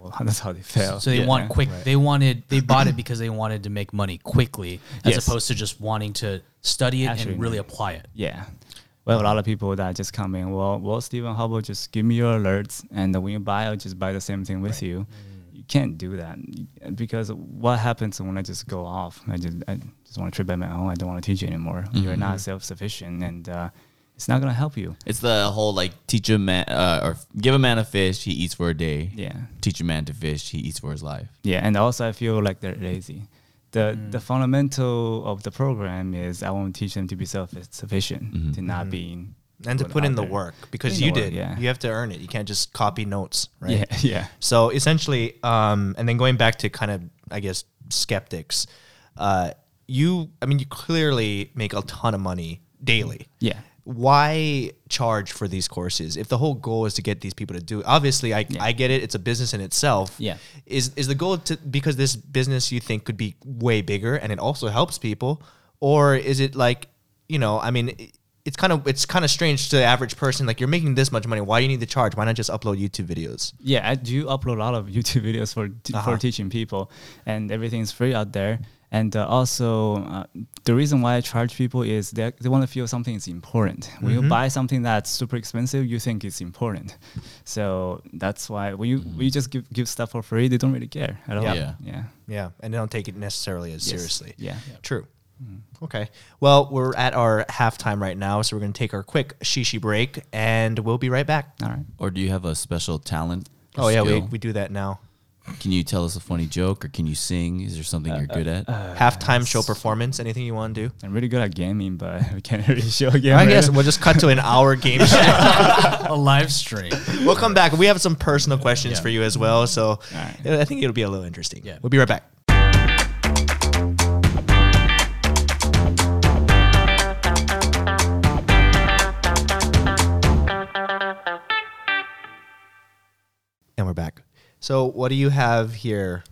S1: people. That's how they fail.
S4: So they
S1: Yeah.
S4: want quick.
S3: Right.
S4: They wanted. They bought it because they wanted to make money quickly, as
S1: Yes.
S4: opposed to just wanting to study it
S1: Actually,
S4: and really
S1: no.
S4: apply it.
S1: Yeah. Well, a lot of people that just come in, well, well, Stephen, how about just give me your alerts, and when you buy, I'll just buy the same thing with you. You can't do that because what happens when I just go off? I just I just want to trip by my own. I don't want to teach you anymore. You're not self-sufficient, and uh, it's not gonna help you.
S5: It's the whole like teach a man uh, or give a man a fish, he eats for a day.
S1: Yeah.
S5: Teach a man to fish, he eats for his life.
S1: Yeah, and also I feel like they're lazy. The the fundamental of the program is I want to teach them to be self-sufficient, to not being
S3: and to
S1: put
S3: put in the
S1: there.
S3: work because
S1: in
S3: you
S1: the work,
S3: did.
S1: yeah.
S3: You have to earn it. You can't just copy notes, right?
S1: Yeah, yeah.
S3: So essentially, um, and then going back to kind of, I guess, skeptics, uh, you, I mean, you clearly make a ton of money daily.
S1: Yeah.
S3: Why charge for these courses if the whole goal is to get these people to do? It? Obviously, I,
S1: Yeah.
S3: I get it. It's a business in itself.
S1: Yeah.
S3: Is is the goal to because this business you think could be way bigger and it also helps people, or is it like, you know, I mean. it's kind of it's kind of strange to the average person. Like you're making this much money, why do you need to charge? Why not just upload YouTube videos?
S1: Yeah, I do upload a lot of YouTube videos for t-
S3: Uh-huh.
S1: for teaching people, and everything's free out there. And uh, also, uh, the reason why I charge people is they they want to feel something is important. When
S3: Mm-hmm.
S1: you buy something that's super expensive, you think it's important. So that's why when you when you just give give stuff for free, they don't really care at all.
S5: Yeah.
S1: yeah,
S3: Yeah, and they don't take it necessarily as
S1: Yes.
S3: seriously.
S1: Yeah.
S3: True. Okay. Well, we're at our halftime right now, so we're going to take our quick shishi break, and we'll be right back.
S1: All right.
S5: Or do you have a special talent? or
S3: Oh yeah, we, we do that now.
S5: Can you tell us a funny joke or can you sing? Is there something you're good at?
S3: Uh, halftime show performance. Anything you want to do?
S1: I'm really good at gaming, but we can't really show a game.
S3: I
S1: right
S3: guess
S1: now.
S3: we'll just cut to an hour game show.
S4: a live stream.
S3: we'll come back. We have some personal questions
S4: Yeah.
S3: for you as well, so
S1: right.
S3: I think it'll be a little interesting.
S4: Yeah.
S3: We'll be right back. And we're back. So, what do you have here?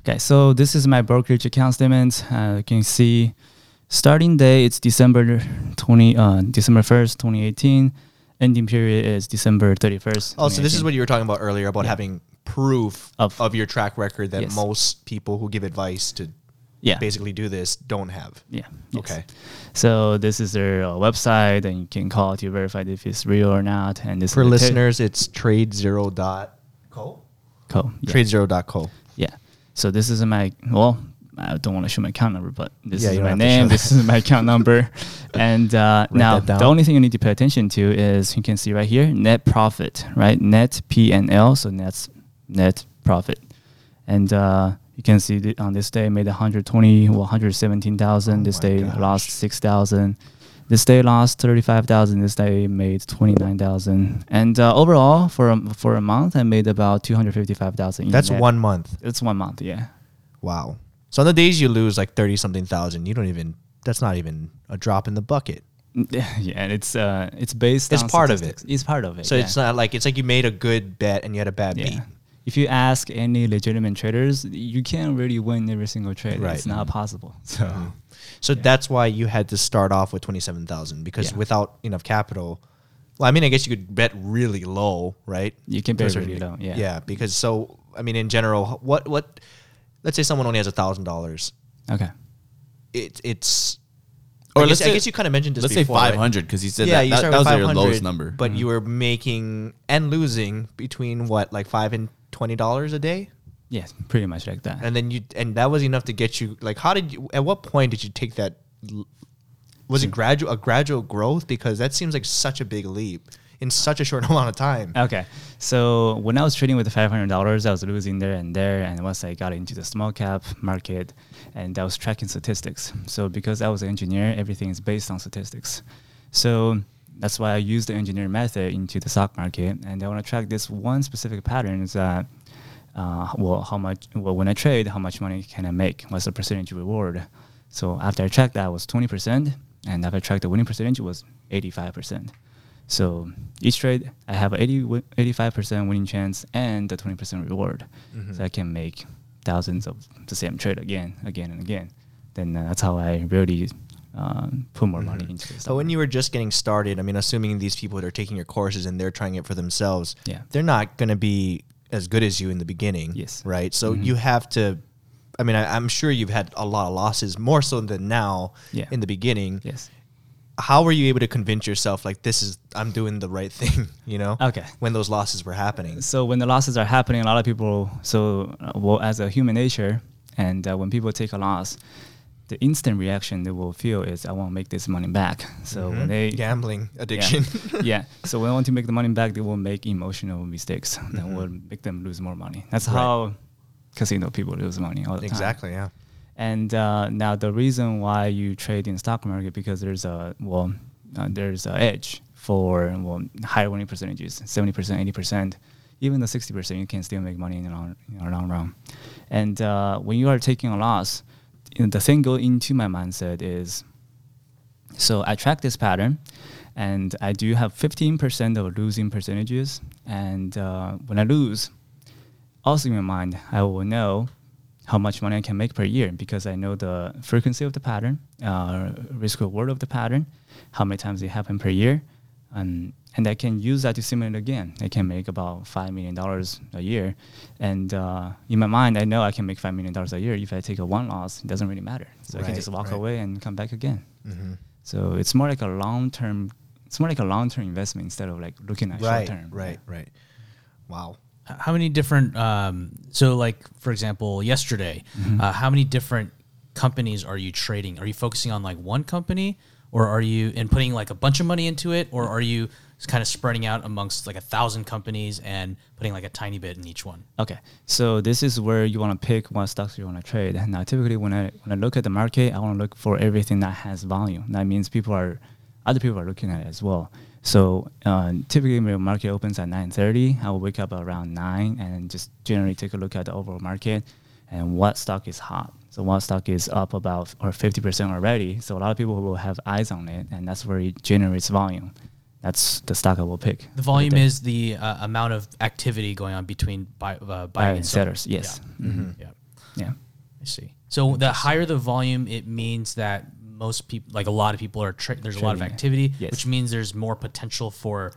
S1: Okay, so this is my brokerage account statement. Uh, you can see starting day it's December twenty uh, December first, twenty eighteen. Ending period is December thirty first.
S3: Oh, so this is what you were talking about earlier about having proof of,
S1: Of-
S3: your track record that
S1: Yes.
S3: most people who give advice to
S1: yeah
S3: basically do this don't have.
S1: yeah yes.
S3: Okay.
S1: So this is their uh, website, and you can call to verify if it's real or not. And this
S3: For listeners, it's tradezero.co.
S1: co yeah.
S3: Tradezero.co.
S1: Yeah. So this is my well, I don't want to show my account number, but this
S3: Yeah,
S1: is my
S3: don't have to show
S1: name. This is my account number, and uh, now the only thing you need to pay attention to is you can see right here net profit, right? Net P and L, so that's net profit, and uh, you can see that on this day made 120, well, 117,000. this
S3: Oh my
S1: day
S3: gosh.
S1: lost 6,000. This day lost 35,000. This day made 29,000. And uh, overall, for a, for a month, I made about 255,000.
S3: That's
S1: net.
S3: one month.
S1: It's one month, yeah.
S3: Wow. So on the days you lose like 30 something thousand, you don't even, that's not even a drop in the bucket.
S1: Yeah, and it's uh, it's based.
S3: It's
S1: on
S3: part of it.
S1: It's part of it.
S3: So
S1: yeah.
S3: it's not like, it's like you made a good bet and you had a bad beat.
S1: Yeah. If you ask any legitimate traders, you can't really win every single trade.
S3: Right.
S1: It's not possible. So
S3: So that's why you had to start off with 27,000 because
S1: Yeah.
S3: without enough capital, well, I mean, I guess you could bet really low, right?
S1: You can bet really low, yeah.
S3: Yeah. Because so, I mean, in general, what, what, let's say someone only has a thousand dollars.
S1: okay.
S3: It, it's,
S5: Or
S3: I
S5: let's
S3: guess, I
S5: say-
S3: guess you kind of mentioned this
S5: Let's
S3: before,
S5: say 500 because he said
S3: yeah,
S5: that,
S3: you
S5: that, that was your lowest number.
S3: but you mm-hmm. were making and losing between what, like five and twenty dollars a day,
S1: Yes, pretty much like that.
S3: and then you and that was enough to get you. Like, how did you? At what point did you take that? Was it gradual a gradual growth? Because that seems like such a big leap in such a short amount of time.
S1: Okay. So when I was trading with the five hundred dollars, I was losing there and there. And once I got into the small cap market, and I was tracking statistics. So because I was an engineer, everything is based on statistics. So that's why I use the engineer method into the stock market, and I want to track this one specific pattern. Is that uh, well, how much? Well, when I trade, how much money can I make? What's the percentage reward? So after I tracked that, was twenty percent, and after I tracked the winning percentage, was eighty-five percent. So each trade, I have a 80, 85% winning chance and the 20% reward.
S3: Mm-hmm.
S1: So I can make thousands of the same trade again, again, and again. Then uh, that's how I really um, put more money into this.
S3: So when you were just getting started, I mean, assuming these people that are taking your courses and they're trying it for themselves,
S1: Yeah.
S3: they're not going to be as good as you in the beginning.
S1: Yes.
S3: Right. So you have to. I mean, I, I'm sure you've had a lot of losses, more so than now.
S1: Yeah.
S3: In the beginning,
S1: Yes.
S3: how were you able to convince yourself like this is I'm doing the right thing? You know.
S1: Okay.
S3: When those losses were happening.
S1: So when the losses are happening, a lot of people. So uh, well, as a human nature, and uh, when people take a loss, the instant reaction they will feel is, "I want to make this money back." So when they
S3: Gambling addiction.
S1: yeah. So when they want to make the money back, they will make emotional mistakes that will make them lose more money. That's
S3: Mm-hmm. Right.
S1: how casino people lose money all the time.
S3: exactly. Yeah.
S1: And uh, now the reason why you trade in stock market because there's a well, uh, there's a edge for well higher winning percentages, seventy percent, eighty percent, even the sixty percent, you can still make money in the long, in the long run. And uh, when you are taking a loss, you know, the thing go into my mindset is, so I track this pattern, and I do have fifteen percent of losing percentages, and uh, when I lose, also in my mind, I will know how much money I can make per year because I know the frequency of the pattern, uh, risk reward of the pattern, how many times it happen per year, and and I can use that to simulate again. I can make about five million dollars a year, and uh, in my mind, I know I can make five million dollars a year if I take a one loss. It doesn't really matter, so I can just walk
S3: right.
S1: away and come back again.
S3: Mm-hmm.
S1: So it's more like a long term. It's more like a long term investment instead of like looking at
S3: Right.
S1: short term.
S3: Right. Right. Wow.
S4: How many different? Um, so, like for example, yesterday,
S1: Mm-hmm.
S4: uh, how many different companies are you trading? Are you focusing on like one company, or are you and putting like a bunch of money into it, or are you kind of spreading out amongst like a thousand companies and putting like a tiny bit in each one?
S1: Okay, so this is where you want to pick what stocks you want to trade. Now, typically, when I when I look at the market, I want to look for everything that has volume. That means people are, other people are looking at it as well. So uh, typically, when the market opens at 9:30, I will wake up around nine and just generally take a look at the overall market and what stock is hot. So one stock is up about or 50% already. So a lot of people will have eyes on it, and that's where it generates volume. That's the stock I will pick.
S4: The volume is the uh, amount of activity going on between buy, uh, buying
S1: Buyer
S4: and
S1: and
S4: selling.
S1: sellers. Yes.
S4: Yeah.
S1: Mhm.
S4: yeah.
S1: Yeah.
S4: I see. So the higher the volume, it means that most people, like a lot of people, are tra- there's a lot of activity,
S1: Yes.
S4: which means there's more potential for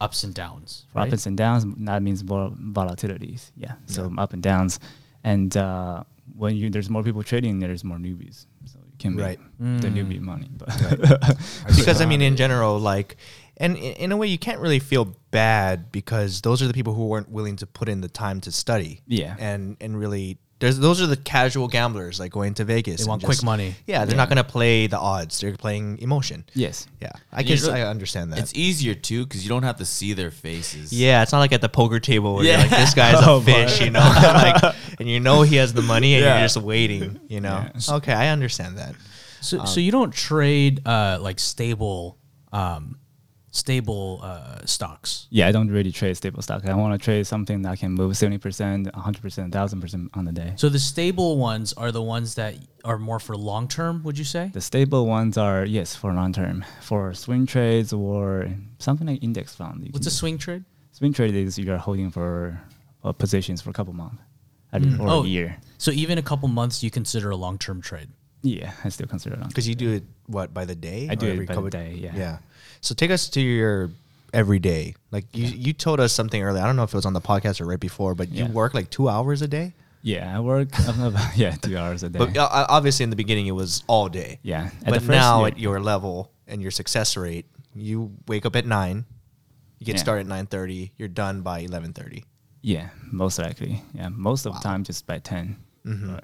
S4: ups and downs.
S1: for
S4: Right?
S1: ups and downs. That means more volatilities. Yeah. So up and downs, and uh, when you there's more people trading, there's more newbies. So you can make
S3: Right.
S1: the mm. newbie money. But
S3: because I mean, in general, like, and in a way, you can't really feel bad because those are the people who weren't willing to put in the time to study.
S1: Yeah.
S3: and and really, there's those are the casual gamblers like going to Vegas.
S4: They
S3: and
S4: want quick money.
S3: Yeah, they're not gonna play the odds. They're playing emotion.
S1: yes.
S3: Yeah, I
S5: And
S3: guess
S5: you
S3: I understand that.
S5: It's easier too because you don't have to see their faces.
S3: yeah, it's not like at the poker table where you're
S5: Yeah.
S3: like this guy's
S1: Oh,
S3: a fish, you know, like, and you know he has the money, and
S1: Yeah.
S3: you're just waiting, you know.
S1: Yeah.
S3: Okay, I understand that.
S4: So, so you don't trade uh, like stable, um, stable uh, stocks.
S1: Yeah, I don't really trade stable stock. I want to trade something that can move seventy percent, hundred percent, thousand percent on the day.
S4: So the stable ones are the ones that are more for long term. Would you say?
S1: The stable ones are yes for long term, for swing trades or something like index fund.
S4: What's a swing trade?
S1: swing trade? Is you are holding for uh, positions for a couple months, at- or
S4: Oh.
S1: a year.
S4: So even a couple months, you consider a long term trade.
S1: Yeah, I still consider it on
S3: Because you do it what by the day?
S1: I do it
S3: every
S1: by the day, yeah.
S3: Yeah. So take us to your everyday. Like you, you told us something earlier. I don't know if it was on the podcast or right before, but you work like two hours a day.
S1: Yeah, I work about yeah two hours a day.
S3: But uh, obviously, in the beginning, it was all day.
S1: yeah, at
S3: but
S1: first
S3: now,
S1: year-
S3: at your level and your success rate, you wake up at nine. You get
S1: Yeah.
S3: started at nine thirty. You're done by eleven thirty.
S1: yeah, most likely. Yeah, most of the time just by 10
S3: Mm-hmm.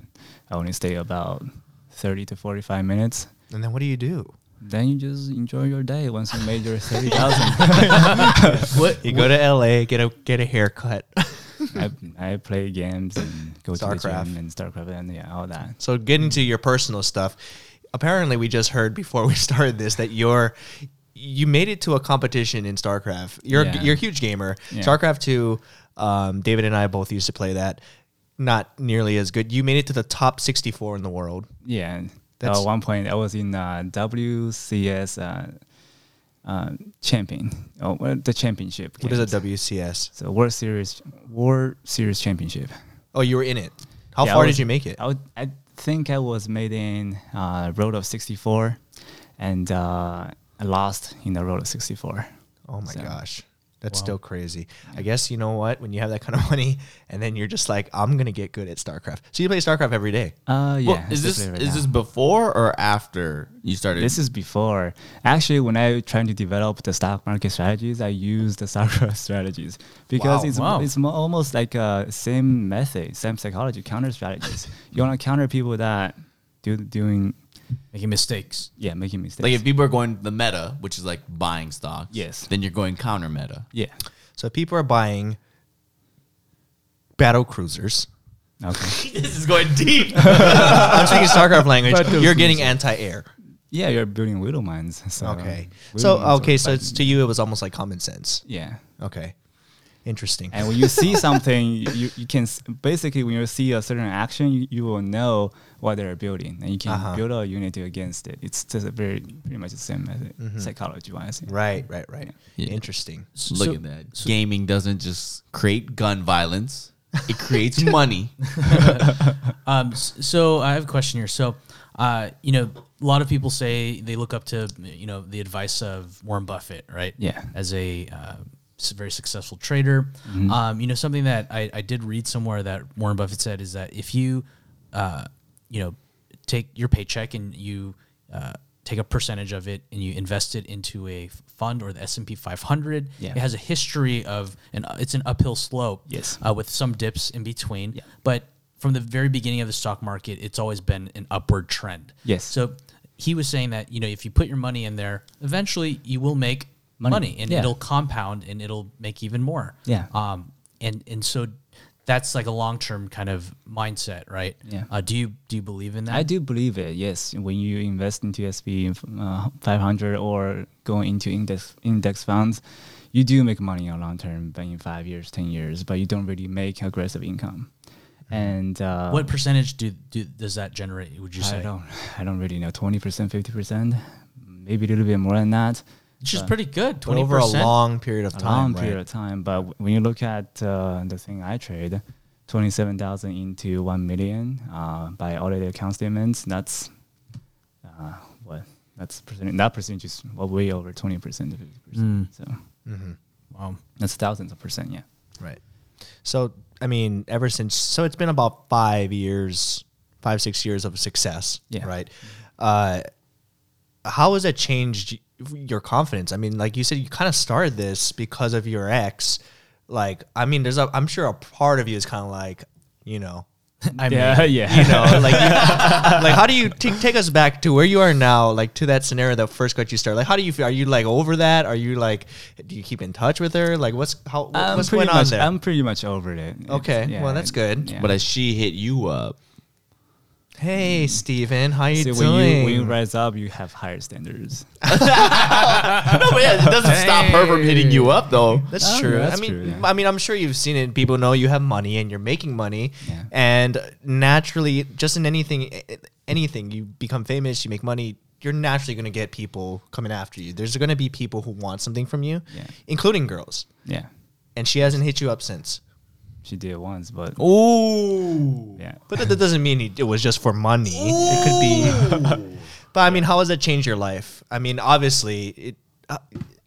S1: I only stay about thirty to forty five minutes.
S3: And then what do you do?
S1: Then you just enjoy your day once you made your thirty thousand.
S4: What
S3: You go to L.A. get a get a haircut.
S1: I, I play games and go to the
S3: Starcraft.
S1: gym and Starcraft and yeah, all that.
S3: So getting to your personal stuff, apparently we just heard before we started this that you're you made it to a competition in StarCraft. You're
S1: Yeah.
S3: you're a huge gamer.
S1: Yeah.
S3: StarCraft two, um, David and I both used to play that. Not nearly as good. You made it to the top sixty four in the world.
S1: Yeah, and
S3: That's-
S1: at one point I was in uh, WCS uh, uh, champion. Oh, well, the championship.
S3: What is a
S1: games.
S3: WCS?
S1: So World Series World Series Championship.
S3: Oh, you were in it. How
S1: Yeah, I
S3: far
S1: was-
S3: did you make it?
S1: I, would, I think I was made in uh, Road of 64, and uh, I lost in the Road of 64.
S3: Oh my
S1: So-
S3: gosh. That's
S4: Wow.
S3: still crazy. I guess you know what? When you have that kind of money, and then you're just like, I'm gonna get good at StarCraft. So you play StarCraft every day.
S1: Uh, yeah.
S5: Well, is this
S1: right
S5: is
S1: now.
S5: this before or after you started?
S1: This is before. Actually, when I trying to develop the stock market strategies, I use the StarCraft strategies because
S3: Wow.
S1: it's
S4: Wow.
S1: it's mo- almost like uh, same method, same psychology, counter strategies. you want to counter people that do doing
S4: Making mistakes.
S1: yeah making mistakes.
S5: like if people are going the meta, which is like buying stocks.
S1: Yes.
S5: Then you're going counter meta.
S1: yeah.
S3: So people are buying battle cruisers.
S1: Okay.
S5: this is going deep.
S3: I'm speaking StarCraft language.
S1: Battle
S3: You're getting anti-air.
S1: yeah, you're building widow mines. So
S3: Okay.
S1: widow
S3: So
S1: mines are
S3: okay, so
S1: like-
S3: it's to you it was almost like common sense.
S1: yeah.
S3: Okay. Interesting.
S1: And when you see something, you, you can s- basically when you see a certain action, you, you will know what they're building, and you can
S3: Uh-huh.
S1: build a unity against it. It's just a very pretty much the same method,
S3: Mm-hmm.
S1: psychology wise.
S3: Right, right, right.
S5: Yeah.
S3: Interesting.
S5: Look
S4: So-
S5: at that. Gaming doesn't just create gun violence; it creates money.
S4: Um, so I have a question here. So, uh, you know, a lot of people say they look up to, you know, the advice of Warren Buffett, right?
S1: Yeah.
S4: As a uh, s- very successful trader. Um, you know, something that I, I did read somewhere that Warren Buffett said is that if you, uh, you know, take your paycheck and you uh, take a percentage of it and you invest it into a fund or the S&P 500,
S1: Yeah.
S4: it has a history of, an, it's an uphill slope
S1: Yes.
S4: uh, with some dips in between.
S1: Yeah.
S4: But from the very beginning of the stock market, it's always been an upward trend.
S1: Yes.
S4: So he was saying that you know if you put your money in there, eventually you will make money,
S1: Money.
S4: and
S1: Yeah.
S4: it'll compound and it'll make even more.
S1: Yeah.
S4: Um. And and so that's like a long term kind of mindset, right?
S1: Yeah.
S4: Uh, do you do you believe in that?
S1: I do believe it. Yes, when you invest into SP uh, 500 or go into index index funds, you do make money on long term, but in five years, ten years, but you don't really make aggressive income. And uh,
S4: What percentage do, do does that generate? Would you say?
S1: I don't, I don't really know. Twenty percent, fifty percent, maybe a little bit more than that.
S4: Which is pretty good. Twenty
S3: over a
S4: percent.
S3: long period of
S1: a
S3: time,
S1: long
S3: right?
S1: period of time. But when you look at uh, the thing I trade, twenty-seven thousand into one million uh, by audited account statements, that's uh, what that's percentage. That percentage is well, way over twenty percent to fifty percent. So
S4: Wow.
S1: that's thousands of percent. Yeah.
S3: Right. So, I mean, ever since, so it's been about five years, five, six years of success,
S1: Yeah.
S3: right? Uh, how has that changed your confidence? I mean, like you said, you kind of started this because of your ex. Like, I mean, there's a, I'm sure a part of you is kind of like, you know, I
S1: Yeah,
S3: mean,
S1: yeah.
S3: you know, like, you- like how do you t- take us back to where you are now, like to that scenario that first got you started? Like, how do you feel? Are you like over that? Are you like, do you keep in touch with her? Like, what's how what-
S1: I'm
S3: what's
S1: pretty
S3: going on
S1: much,
S3: there?
S1: I'm pretty much over it.
S3: Okay,
S1: yeah,
S3: well, that's good.
S1: yeah.
S5: But as she hit you up,
S3: Hey, Steven, how you
S1: See,
S3: doing?
S1: when you when you rise up, you have higher standards.
S5: no, but yeah, it doesn't stop her from hitting you up though.
S3: That's
S1: Oh,
S3: true.
S1: that's
S3: I mean,
S1: true, yeah.
S3: I mean, I'm sure you've seen it. People know you have money and you're making money,
S1: Yeah.
S3: and naturally, just in anything, anything you become famous, you make money. You're naturally going to get people coming after you. There's going to be people who want something from you,
S1: Yeah.
S3: including girls.
S1: Yeah,
S3: And she hasn't hit you up since.
S1: She did it once, but
S5: oh,
S1: yeah.
S3: But that, that doesn't mean it was just for money. It could be. but I mean, how has that changed your life? I mean, obviously, it. Uh,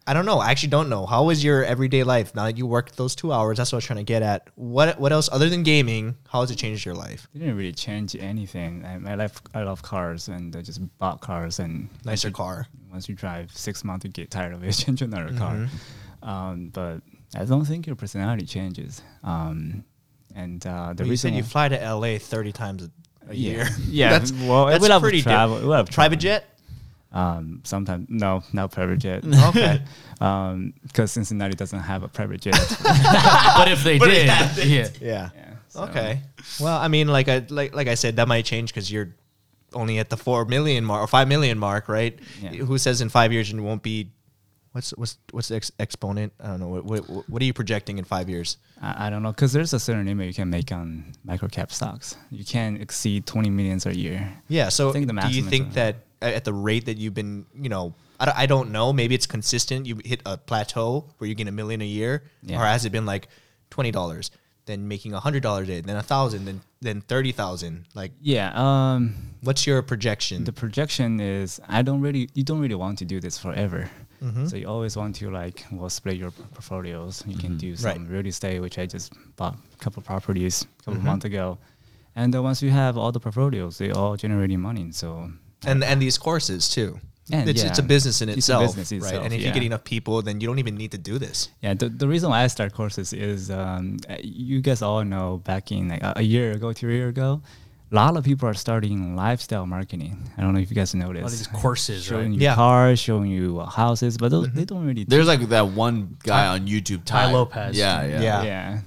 S3: I don't know. I actually don't know. How was your everyday life now that you worked those two hours? That's what I was trying to get at. What What else other than gaming? How has it changed your life?
S1: It didn't really change anything. I, I love I love cars and I just bought cars and
S3: Nicer car.
S1: once you drive six months, you get tired of it, change another car.
S3: Mm-hmm.
S1: Um, but I don't think your personality changes. Um, and uh, the
S3: Well, you
S1: reason
S3: said you fly to LA thirty times a, a
S1: yeah,
S3: year.
S1: yeah.
S3: that's,
S1: well,
S3: that's
S1: we love
S3: pretty
S1: travel.
S3: di-
S1: we love
S3: Private jet.
S1: Um, sometimes no, not private jet.
S3: Okay.
S1: Um, because Cincinnati doesn't have a private jet.
S4: but if they did, yeah.
S3: Yeah.
S1: yeah. so-
S3: Okay. Well, I mean, like I like like I said, that might change because you're only at the four million mark or five million mark, right?
S1: Yeah.
S3: Who says in five years you won't be? What's what's what's the ex- exponent? I don't know. What, what what are you projecting in five years?
S1: I, I don't know because there's a certain limit you can make on microcap stocks. You can't exceed 20 millions a year.
S3: Yeah. So
S1: I think the
S3: do you think that at the rate that you've been, you know, I don't, I don't know. Maybe it's consistent. You hit a plateau where you get a million a year,
S1: Yeah.
S3: or has it been like twenty dollars, then making a hundred dollars a day, then a thousand, then then thirty thousand? Like,
S1: Yeah. Um,
S3: what's your projection?
S1: the projection is I don't really you don't really want to do this forever.
S3: Mm-hmm.
S1: So you always want to like well split your portfolios. You can do some
S3: Right.
S1: real estate, which I just bought a couple properties a couple
S3: Mhm.
S1: months ago, and then once you have all the portfolios, they all generating money. So
S3: and and these courses too.
S1: And
S3: it's, it's a business in
S1: it's a
S3: itself,
S1: business
S3: right?
S1: itself,
S3: And if you get enough people, then you don't even need to do this.
S1: Yeah, the, the reason why I start courses is um, uh, you guys all know back in like a, a year ago, two years ago, a lot of people are starting lifestyle marketing. I don't know if you guys know this.
S4: A lot of these courses,
S1: showing
S4: right?
S1: you
S3: Yeah.
S1: cars, showing you uh, houses, but those, they don't really.
S5: There's like that one guy on YouTube,
S4: Ty
S5: Tai
S4: Lopez.
S5: Yeah, yeah.
S3: Yeah.
S1: yeah.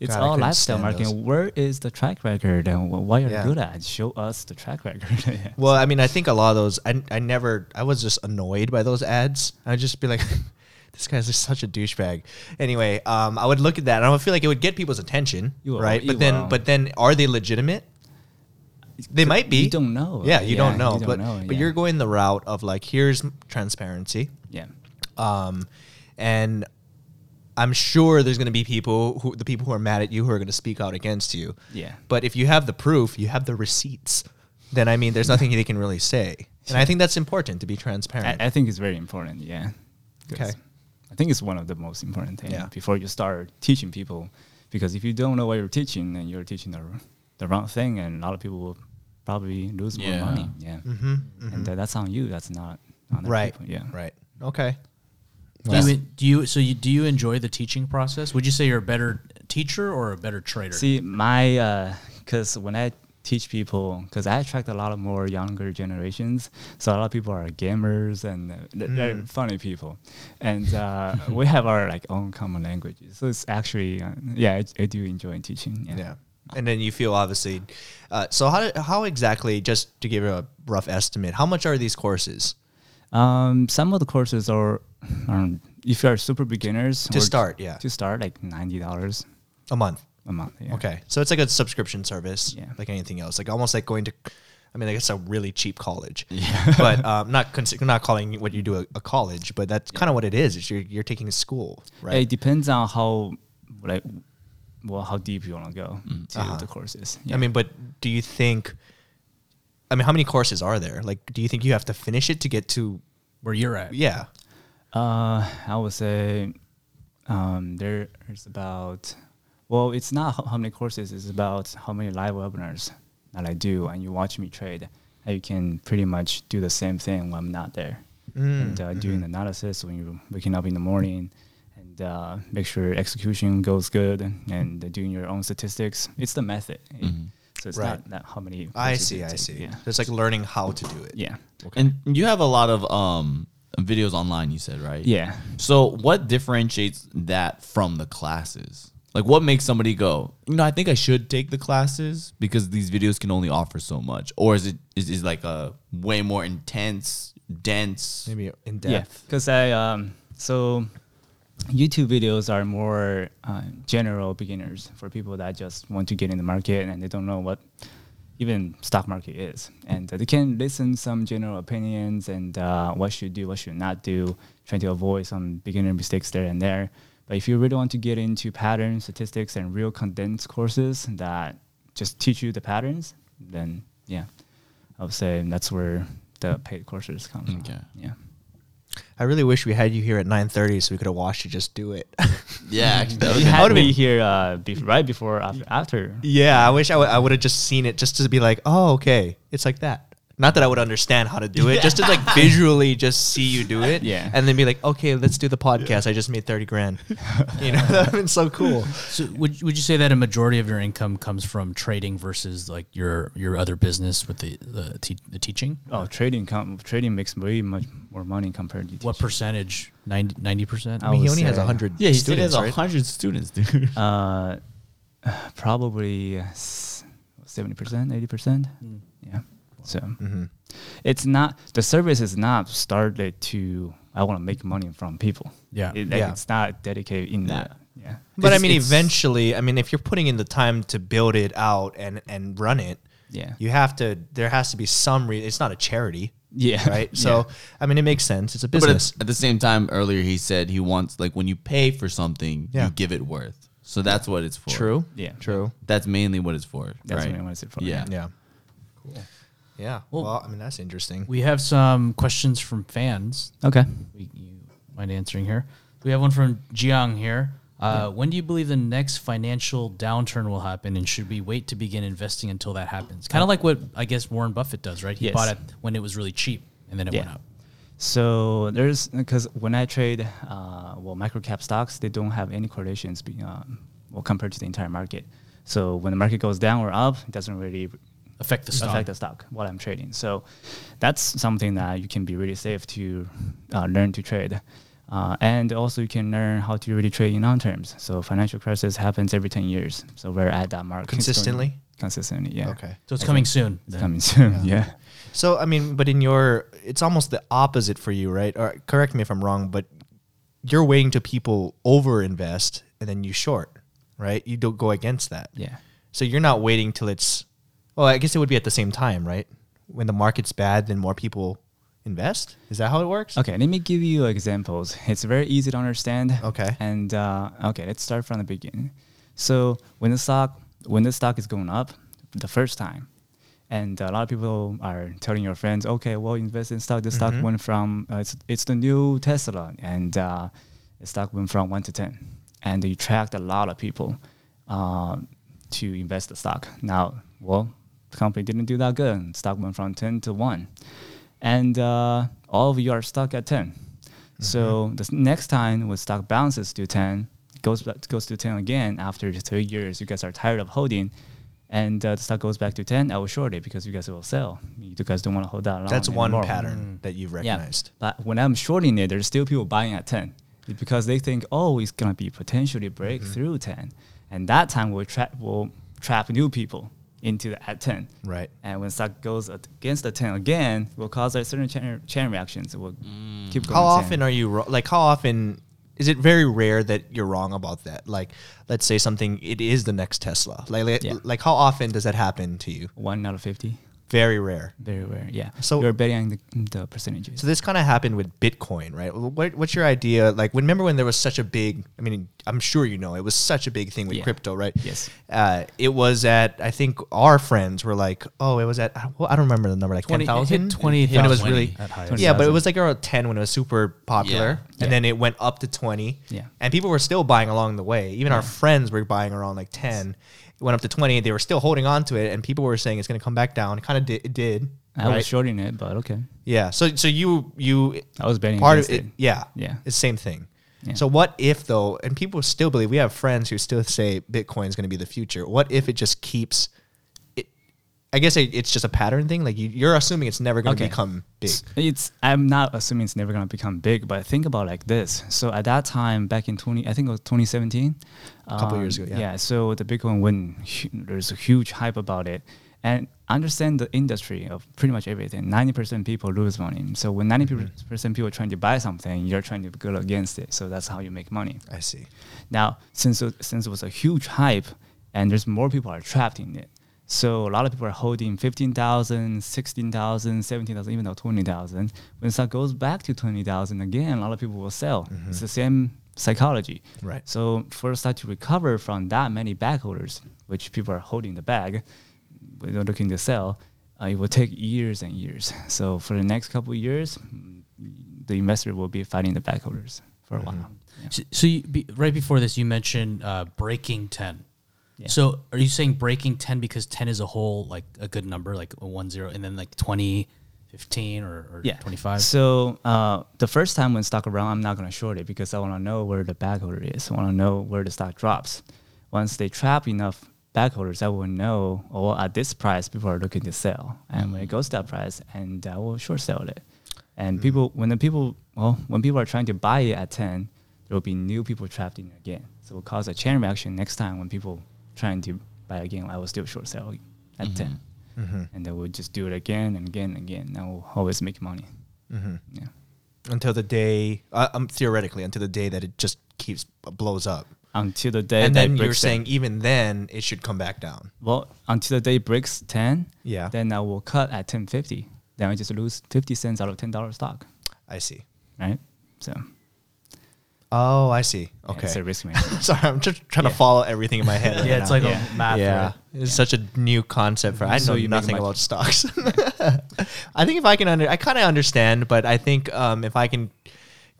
S1: It's
S3: God,
S1: all lifestyle marketing.
S3: those.
S1: Where is the track record and wh- what you're
S3: Yeah.
S1: good at? Show us the track record. Yeah.
S3: Well, I mean, I think a lot of those, I, I never, I was just annoyed by those ads. I'd just be like, this guy's just such a douchebag. Anyway, um, I would look at that and I would feel like it would get people's attention,
S1: You will,
S3: right?
S1: you
S3: But then,
S1: will.
S3: but then, are they legitimate? They might be.
S1: You don't know.
S3: Yeah, you
S1: Yeah,
S3: don't know.
S1: you don't
S3: but
S1: know,
S3: but you're going the route of like, here's transparency,
S1: Yeah.
S3: um, and I'm sure there's going to be people who the people who are mad at you who are going to speak out against you.
S1: Yeah.
S3: But if you have the proof, you have the receipts, then I mean, there's nothing they can really say. And I think that's important to be transparent.
S1: I, I think it's very important. Yeah.
S3: Okay.
S1: I think it's one of the most important things
S3: Yeah.
S1: before you start teaching people, because if you don't know what you're teaching, then you're teaching the the wrong thing, and a lot of people will probably lose
S5: Yeah.
S1: more money. Yeah.
S3: mm-hmm,
S1: And uh, that's on you. That's not on the
S3: right.
S1: People. Yeah.
S3: Right. Okay.
S4: Do you, do you so you do you enjoy the teaching process? Would you say you're a better teacher or a better trader?
S1: See, my because when I teach people, because I attract a lot of more younger generations, so a lot of people are gamers and uh, th- they're
S3: Mm.
S1: funny people, and uh, we have our like own common languages. So it's actually, uh, yeah, I, I do enjoy teaching. Yeah.
S3: Yeah. And then you feel obviously. Uh, so how how exactly? Just to give you a rough estimate, how much are these courses
S1: Um, some of the courses are, um, if you are super beginners
S3: to start? Yeah,
S1: to start like ninety dollars
S3: a month.
S1: a month. Yeah.
S3: Okay, so it's like a subscription service,
S1: Yeah.
S3: like anything else, like almost like going to. I mean, I guess a really cheap college, but um, not not calling what you do a, a college, but that's kind of what it is. It's you're you're taking a school, right?
S1: It depends on how like well how deep you want to go to
S3: Uh-huh.
S1: the courses.
S3: I mean, but do you think? I mean, how many courses are there? Like, do you think you have to finish it to get to?
S4: Where you're at?
S3: Yeah,
S1: Uh, I would say um, there's about well, it's not how, how many courses. It's about how many live webinars that I do, and you watch me trade. And you can pretty much do the same thing when I'm not there, and uh, doing analysis when you're waking up in the morning, and uh, make sure execution goes good, and, uh, doing your own statistics. It's the method. So it's
S3: Right.
S1: not, not how many.
S3: I see. I
S1: take.
S3: see.
S1: Yeah.
S3: It's like learning how to do it.
S1: Yeah.
S5: And you have a lot of um videos online. You said right?
S1: Yeah.
S5: So what differentiates that from the classes? Like what makes somebody go, you know, I think I should take the classes because these videos can only offer so much, or is it is is like a way more intense, dense?
S3: Maybe in
S1: Yeah,
S3: depth.
S1: because I um so YouTube videos are more uh, general beginners for people that just want to get in the market and they don't know what even stock market is, and uh, they can listen some general opinions and uh, what should do, what should not do, trying to avoid some beginner mistakes there and there. But if you really want to get into patterns, statistics, and real condensed courses that just teach you the patterns, then yeah, I would say that's where the paid courses come from. Yeah.
S3: I really wish we had you here at 9:30 so we could have watched you just do it.
S5: Yeah, actually, that
S1: You
S5: would've
S1: had
S5: been-
S1: me here uh, bef- right before after. after.
S3: yeah, I wish I would have just seen it just to be like, oh, okay, it's like that. Not that I would understand how to do it, just to like visually just see you do it,
S1: Yeah.
S3: and then be like, okay, let's do the podcast. I just made 30 grand. you know, that would been so cool.
S4: So would would you say that a majority of your income comes from trading versus like your your other business with the the, te- the teaching?
S1: Oh, trading com- trading makes way much more money compared to
S4: What
S1: teaching.
S4: percentage? 90 percent.
S1: I
S3: I mean, he
S1: would
S3: only has
S1: say-
S3: 100
S5: Yeah, he said he
S3: students,
S5: has
S3: right?
S5: hundred students, dude.
S1: Uh, probably seventy percent, eighty percent. Yeah. So
S3: Mm-hmm.
S1: it's not the service is not started to I want to make money from people.
S4: Yeah.
S1: It- like,
S3: Yeah.
S1: It's not dedicated in
S5: Yeah.
S1: that. Yeah.
S3: But I mean, eventually, I mean, if you're putting in the time to build it out and and run it,
S1: Yeah.
S3: you have to. There has to be some. Re- it's not a charity,
S1: Yeah.
S3: right? So, I mean, it makes sense. It's a business.
S5: But at, the same time, earlier he said he wants like when you pay for something,
S3: Yeah.
S5: you give it worth. So that's what it's for.
S3: True.
S1: Yeah.
S3: True.
S5: That's mainly what it's for.
S1: That's
S5: right?
S1: what I want for.
S5: Yeah.
S3: Yeah. Cool. Yeah.
S4: Well-
S3: Well, I mean, that's interesting.
S4: We have some questions from fans.
S1: Okay.
S4: We, you mind answering here. We have one from Jiang here. Uh, When do you believe the next financial downturn will happen, and should we wait to begin investing until that happens? Kind of like what I guess Warren Buffett does, right? He
S1: Yes.
S4: bought it when it was really cheap, and then it went up.
S1: So there's because when I trade uh, well microcap stocks, they don't have any correlations be, um, well compared to the entire market. So when the market goes down or up, it doesn't really
S4: Affect the stock.
S1: affect the stock while I'm trading. So that's something that you can be really safe to uh, learn to trade. Uh, and also you can learn how to really trade in long terms. So financial crisis happens every 10 years. So we're at that mark.
S3: Consistently?
S1: Consistently, yeah.
S3: Okay.
S4: So it's coming soon.
S1: It's
S4: then.
S1: coming soon, yeah.
S3: So I mean, but in your, it's almost the opposite for you, right? Or correct me if I'm wrong, but you're waiting till people over invest and then you short, right? You don't go against that.
S1: Yeah.
S3: So you're not waiting till it's. Well, I guess it would be at the same time, right? When the market's bad, then more people invest. Is that how it works?
S1: Okay, let me give you examples. It's very easy to understand.
S3: Okay.
S1: And uh, okay, let's start from the beginning. So when the stock when the stock is going up the first time, and a lot of people are telling your friends, okay, well, invest in stock. The stock
S3: Mhm.
S1: went from uh, it's it's the new Tesla, and uh, the stock went from one to ten, and you attract a lot of people uh, to invest the stock. Now, well, the company didn't do that good. Stock went from ten to one, and uh, all of you are stuck at 10 So the next time when stock bounces to ten, goes back, goes to ten again after three years, you guys are tired of holding, and uh, the stock goes back to ten. I will short it because you guys will sell. You guys don't want to hold that long.
S3: That's one
S1: anymore.
S3: pattern that you've recognized.
S1: Yeah, but when I'm shorting it, there's still people buying at 10 because they think, oh, it's gonna be potentially break
S3: Mm-hmm.
S1: through 10, and that time will trap will trap new people into the at 10.
S3: Right.
S1: And when stock goes against the 10 again, will cause a certain chain, chain reactions. It will mm. keep going.
S3: How
S1: 10.
S3: often are you wro- like? How often is it very rare that you're wrong about that? Like, let's say something it is the next Tesla. Like, like,
S1: Yeah.
S3: like how often does that happen to you?
S1: One out of 50.
S3: Very rare.
S1: Very rare. Yeah.
S3: So-
S1: So you're betting the, the percentages.
S3: So this kind of happened with Bitcoin, right? What, what's your idea? Like, remember when there was such a big? I mean, I'm sure you know it was such a big thing with
S1: Yeah.
S3: crypto, right?
S1: Yes.
S3: Uh, it was at I think our friends were like, oh, it was at well, I don't remember the number, like
S4: 20
S3: ten
S4: it hit
S3: thousand.
S4: 20,000
S3: and it was really
S4: at
S3: yeah, but it was like around ten when it was super popular,
S5: Yeah.
S3: and
S1: Yeah.
S3: then it went up to twenty.
S1: Yeah.
S3: and people were still buying along the way. Even our friends were buying around like ten. It went up to twenty. They were still holding on to it, and people were saying it's going to come back down. It kind of did. It did.
S1: I
S3: right?
S1: was shorting it, but okay.
S3: Yeah. So so you you
S1: I was betting
S3: part of it,
S1: it.
S3: yeah
S1: Yeah.
S3: it's the same thing
S1: Yeah.
S3: so what if though and people still believe we have friends who still say bitcoin is going to be the future what if it just keeps i guess it, it's just a pattern thing like you, you're assuming it's never going to
S1: Okay.
S3: become big
S1: It's I'm not assuming it's never gonna become big, but think about it like this. So at that time, back in twenty, I think it was 2017,
S3: A couple years ago, yeah.
S1: Yeah. So the Bitcoin went. hu- There's a huge hype about it, and understand the industry of pretty much everything. Ninety percent people lose money. So when ninety
S3: Mm-hmm.
S1: percent people are trying to buy something, you're trying to go against it. So that's how you make money.
S3: i see
S1: Now, since since it was a huge hype and there's more people are trapped in it, so a lot of people are holding 15,000, 16,000, 17,000, even though 20,000. When stock goes back to 20,000 again, a lot of people will sell. It's the same psychology.
S3: Right.
S1: So for stock to recover from that many bagholders, which people are holding the bag, but they're looking to sell, uh, it will take years and years. So for the next couple of years, mm, the investor will be fighting the bagholders for a while. Yeah.
S4: So, so you, be, right before this, you mentioned uh, breaking ten.
S1: Yeah.
S4: So are you saying breaking ten because ten is a whole like a good number, like a one zero, and then like 20, 15 or, or
S1: yeah.
S4: twenty five?
S1: So uh, the first time when stock around, I'm not gonna short it because I want to know where the back order is. I want to know where the stock drops. Once they trap enough bagholders, I will know. Oh, at this price, people are looking to sell, and when it goes to that price, and I will short sell it. And people, when the people, well, when people are trying to buy it at ten, there will be new people trapped in again. So it will cause a chain reaction next time when people trying to buy again. I will still short sell at 10 and then we'll just do it again and again and again. And we'll always make money.
S3: mm-hmm.
S1: Yeah.
S3: until the day uh, um, theoretically until the day that it just keeps blows up
S1: Until the day
S3: and
S1: that
S3: then you're saying
S1: 10.
S3: even then it should come back down
S1: well, until the day breaks 10,
S3: Yeah.
S1: then I will cut at 1050. Then I just lose 50 cents out of $10 stock,
S3: i see
S1: right? So,
S3: oh i see
S1: yeah,
S3: okay
S1: it's a risk management.
S3: sorry i'm just trying to
S1: Yeah.
S3: follow everything in my head right
S4: Yeah, it's
S3: now.
S4: like
S1: Yeah.
S4: a math.
S3: yeah,
S4: right?
S3: it's such a new concept for. I know
S1: you make
S3: nothing
S1: much-
S3: about stocks. I think if I can under, I kind of understand, but I think um, if I can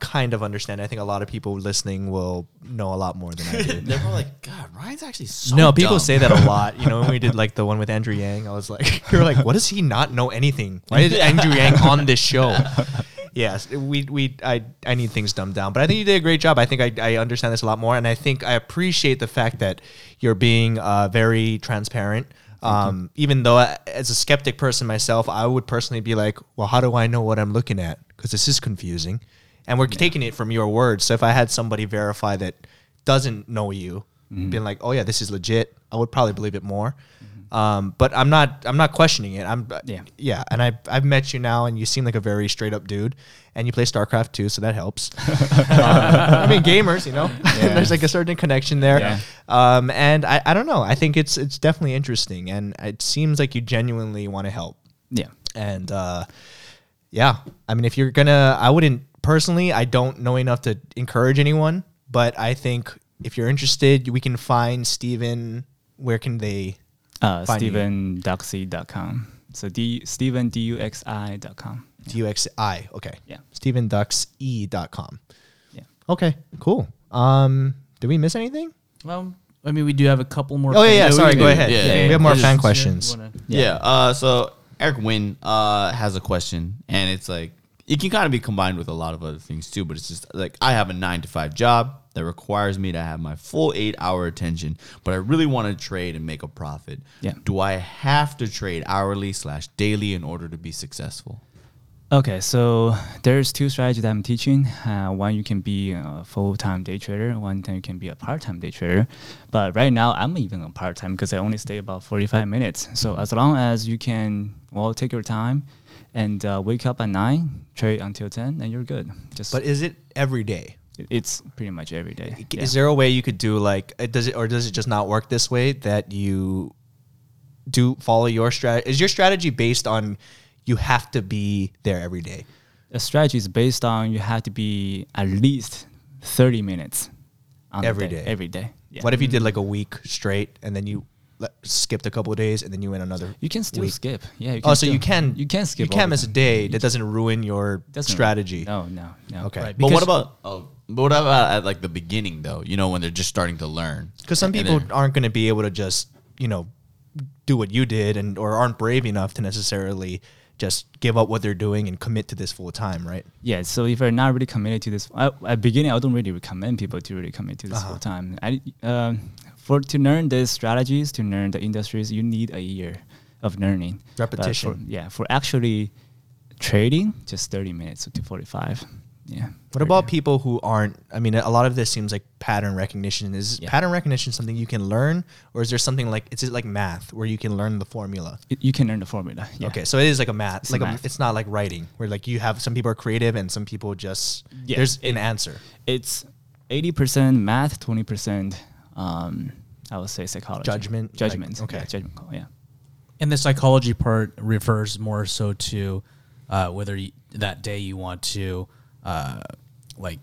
S3: kind of understand. I think a lot of people listening will know a lot more than I do.
S5: They're probably like, God, Ryan's actually so
S3: no, people
S5: dumb."
S3: say that a lot. You know, when we did like the one with Andrew Yang, I was like, you're like, what does he not know anything? Why is Andrew Yang on this show? Yes, we we I I need things dumbed down, but I think you did a great job. I think I, I understand this a lot more, and I think I appreciate the fact that you're being uh, very transparent. Um, even though I, as a skeptic person myself, I would personally be like, well, how do I know what I'm looking at? Because this is confusing, and we're taking it from your words. So if I had somebody verify that doesn't know you, being like, oh yeah, this is legit, I would probably believe it more. Um, but I'm not. I'm not questioning it. I'm.
S1: Yeah.
S3: Yeah. And I I've met you now, and you seem like a very straight up dude. And you play StarCraft too, so that helps. Um, I mean, gamers, you know, there's like a certain connection there.
S1: Yeah.
S3: Um, and I, I don't know. I think it's it's definitely interesting, and it seems like you genuinely want to help.
S1: Yeah.
S3: And uh, yeah, I mean, if you're gonna, I wouldn't personally. I don't know enough to encourage anyone, but I think if you're interested, we can find Steven. Where can they?
S1: Uh,
S3: Find you.
S1: StephenDuxy.com. So D Steven D U X I dot com.
S3: DUXI. Okay.
S1: Yeah.
S3: StevenDuxE.com.
S1: Yeah.
S3: Okay. Cool. Um, did we miss anything?
S4: Well, I mean, we do have a couple more.
S3: Oh yeah, yeah. Sorry. Go ahead.
S5: Yeah, yeah,
S3: we have more fan questions.
S4: Wanna-
S5: Yeah. Uh, so Eric Wynn uh, has a question, and it's like it can kind of be combined with a lot of other things too. But it's just like I have a nine to five job that requires me to have my full eight hour attention, but I really want to trade and make a profit.
S1: Yeah.
S5: Do I have to trade hourly slash daily in order to be successful?
S1: Okay, so there's two strategies that I'm teaching. Uh, one, you can be a full-time day trader. One, time you can be a part-time day trader. But right now, I'm even a part-time because I only stay about 45 minutes. So as long as you can, well, take your time and uh, wake up at nine, trade until 10, then you're good. Just
S3: But is it every day?
S1: It- it's pretty much every day. Yeah.
S3: Is there a way you could do like uh, does it or does it just not work this way that you do follow your strategy? Is your strategy based on you have to be there every day?
S1: a strategy is based on you have to be at least 30 minutes on the
S3: Every
S1: day,
S3: day.
S1: Every day. Yeah.
S3: What if you did like a week straight and then you skipped a couple of days and then you went another?
S1: You can still
S3: week?
S1: skip. Yeah. You
S3: Oh, so you can
S1: You can skip.
S3: You can
S1: all
S3: miss a
S1: time.
S3: day. That doesn't ruin your
S1: Doesn't-
S3: strategy.
S1: No, no, no.
S3: Okay.
S4: Right.
S5: But what about oh, but what about at like the beginning though? You know, when they're just starting to learn.
S3: Because some people
S5: then-
S3: aren't going to be able to just you know do what you did and or aren't brave enough to necessarily just give up what they're doing and commit to this full time, right?
S1: Yeah. So if you're not really committed to this, I, at beginning, I don't really recommend people to really commit to this
S3: Uh-huh.
S1: full time. I um, for to learn these strategies, to learn the industries, you need a year of learning.
S3: Repetition.
S1: for- yeah. For actually trading, just 30 minutes to 45. Yeah.
S3: What about people who aren't? I mean, a lot of this seems like pattern recognition. Is
S1: Yeah.
S3: pattern recognition something you can learn, or is there something like is it like math where you can learn the formula?
S1: Y- You can learn the formula. Yeah.
S3: Okay, so it is like a math.
S1: It's
S3: like a it's not like writing where like you have some people are creative and some people just
S1: Yeah,
S3: there's
S1: it-
S3: an answer.
S1: It's 80% math, 20%, um, I would say psychology.
S3: Judgment, like- okay.
S1: Yeah, judgment call. Yeah.
S4: And the psychology part refers more so to uh, whether you, that day you want to, uh, like,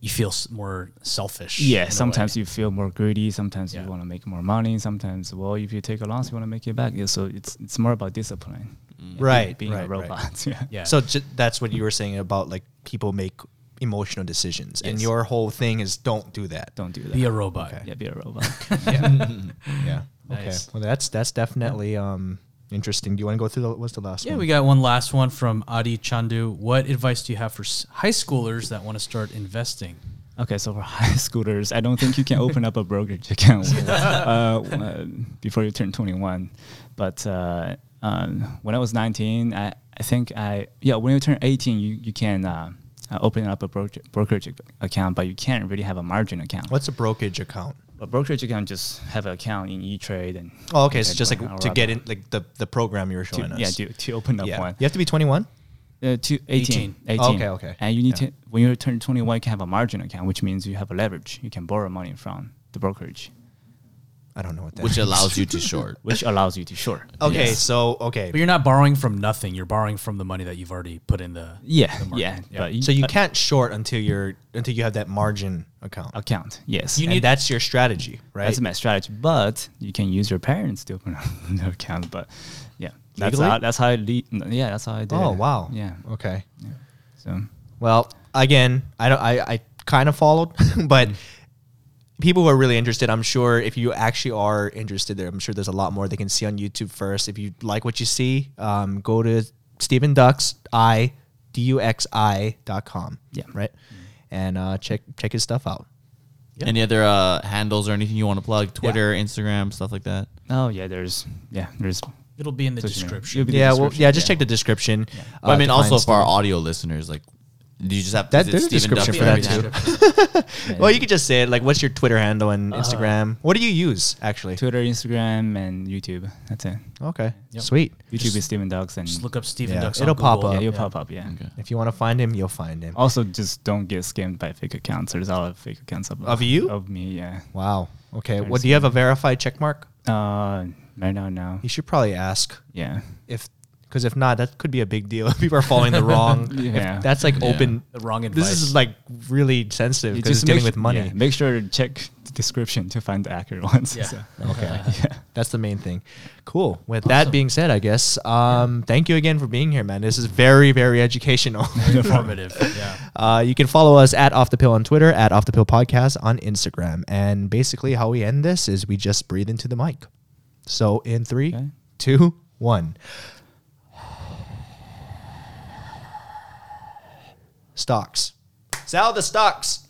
S4: you feel more selfish. in
S1: Yeah,
S4: a
S1: sometimes
S4: way.
S1: you feel more greedy. Sometimes
S4: Yeah.
S1: you want to make more money. Sometimes, well, if you take a loss, you want to make it back. Yeah, so it's it's more about discipline. Yeah,
S3: Right,
S1: Being
S3: right,
S1: a
S3: right.
S1: robot. yeah.
S4: Yeah.
S3: So j- that's what you were saying about like people make emotional decisions, and your whole thing is don't do that.
S1: Don't do that.
S4: be a robot.
S3: Okay.
S1: Yeah, be a robot.
S3: Yeah. yeah. Okay.
S4: Nice.
S3: Well, that's that's definitely um interesting. Do you want to go through the what's the last one?
S4: Yeah,
S3: one?
S4: we got one last one from Adi Chandu. What advice do you have for s- high schoolers that want to start investing?
S1: Okay, so for high schoolers, I don't think you can open up a brokerage account uh, uh, before you turn 21. But uh, um, when I was 19, I, I think I yeah when you turn 18, you you can uh, uh, open up a broker- brokerage account, but you can't really have a margin account.
S3: What's a brokerage account?
S1: A brokerage account just have an account in E Trade and
S3: Oh, okay. So just like to
S1: I'll
S3: get in, like the the program you were
S1: to,
S3: showing us.
S1: yeah to, to open up
S3: yeah.
S1: one.
S3: You have to be 21.
S1: Uh, to 18.
S4: 18.
S1: 18.
S3: Okay, okay.
S1: And you need
S3: Yeah.
S1: to, when you turn 21, you can have a margin account, which means you have a leverage. You can borrow money from the brokerage,
S3: I don't know what that.
S5: which
S3: is.
S5: allows you to short.
S1: which allows you to short.
S3: Okay,
S1: Yes.
S3: so okay,
S4: But you're not borrowing from nothing. You're borrowing from the money that you've already put in the
S1: Yeah,
S4: the market.
S1: yeah.
S4: Yeah.
S1: But
S3: so you
S1: uh,
S3: can't short until you're until you have that margin account.
S1: account. Yes.
S3: You
S1: And
S3: need that's your strategy, right?
S1: That's my strategy. But you can use your parents to open up the account. But yeah, that's
S3: Legally?
S1: how that's how I le- yeah that's how I did.
S3: oh
S1: it.
S3: wow.
S1: Yeah.
S3: Okay.
S1: So
S3: Well, again, I don't. I, I kind of followed, but people who are really interested, I'm sure if you actually are interested there, I'm sure there's a lot more they can see on YouTube first. If you like what you see, um, go to Steven Dux I D U X I dot com.
S1: Yeah.
S3: right, and uh, check check his stuff out.
S5: Any other uh, handles or anything you want to plug? Twitter, Instagram, stuff like that.
S1: Oh yeah, there's yeah, there's.
S4: It'll be in the
S1: social
S4: description.
S1: It'll the
S3: Yeah, well, yeah, just check the description.
S5: But I
S3: uh,
S5: mean, also for our audio listeners, like, do you just have to
S3: That-
S5: visit
S3: there's a
S5: Steven Duck
S3: description for that too. Well, you could just say it. Like, what's your Twitter handle
S1: Uh,
S3: and Instagram? what do you use actually?
S1: Twitter, Instagram, and YouTube. That's it.
S3: Okay,
S4: Yep.
S3: sweet.
S1: YouTube is Steven Dux, and
S4: Just look up Steven
S3: Yeah,
S4: Dux.
S3: it'll
S4: on
S3: pop up.
S1: yeah, you'll
S4: Yeah.
S1: pop up. Yeah.
S5: Okay.
S3: If you want to find him, you'll find him.
S1: Also, just don't get scammed by fake accounts. There's a lot of fake accounts of,
S3: Of you?
S1: Of me, yeah.
S3: Wow. Okay.
S1: Very
S3: Well, do you have a verified check mark?
S1: Uh, right now, no.
S3: You should probably ask
S1: Yeah.
S3: if, because if not, that could be a big deal. If people are following the wrong. if
S1: Yeah.
S3: that's like
S5: Yeah.
S3: open.
S4: The wrong advice.
S3: This is like really sensitive
S1: You
S3: because it's
S1: just
S3: dealing
S1: make
S3: with money.
S1: yeah, make sure to check the description to find the accurate ones.
S4: Yeah.
S1: So,
S3: Okay. That's the main thing. Cool. With that being said, I guess, um, thank you again for being here, man. This is very, very educational.
S4: informative. yeah.
S3: Uh, you can follow us at Off the Pill on Twitter, at Off the Pill Podcast on Instagram. And basically, how we end this is we just breathe into the mic. So, in three,
S1: Okay.
S3: two, one. Stocks. Sell the stocks.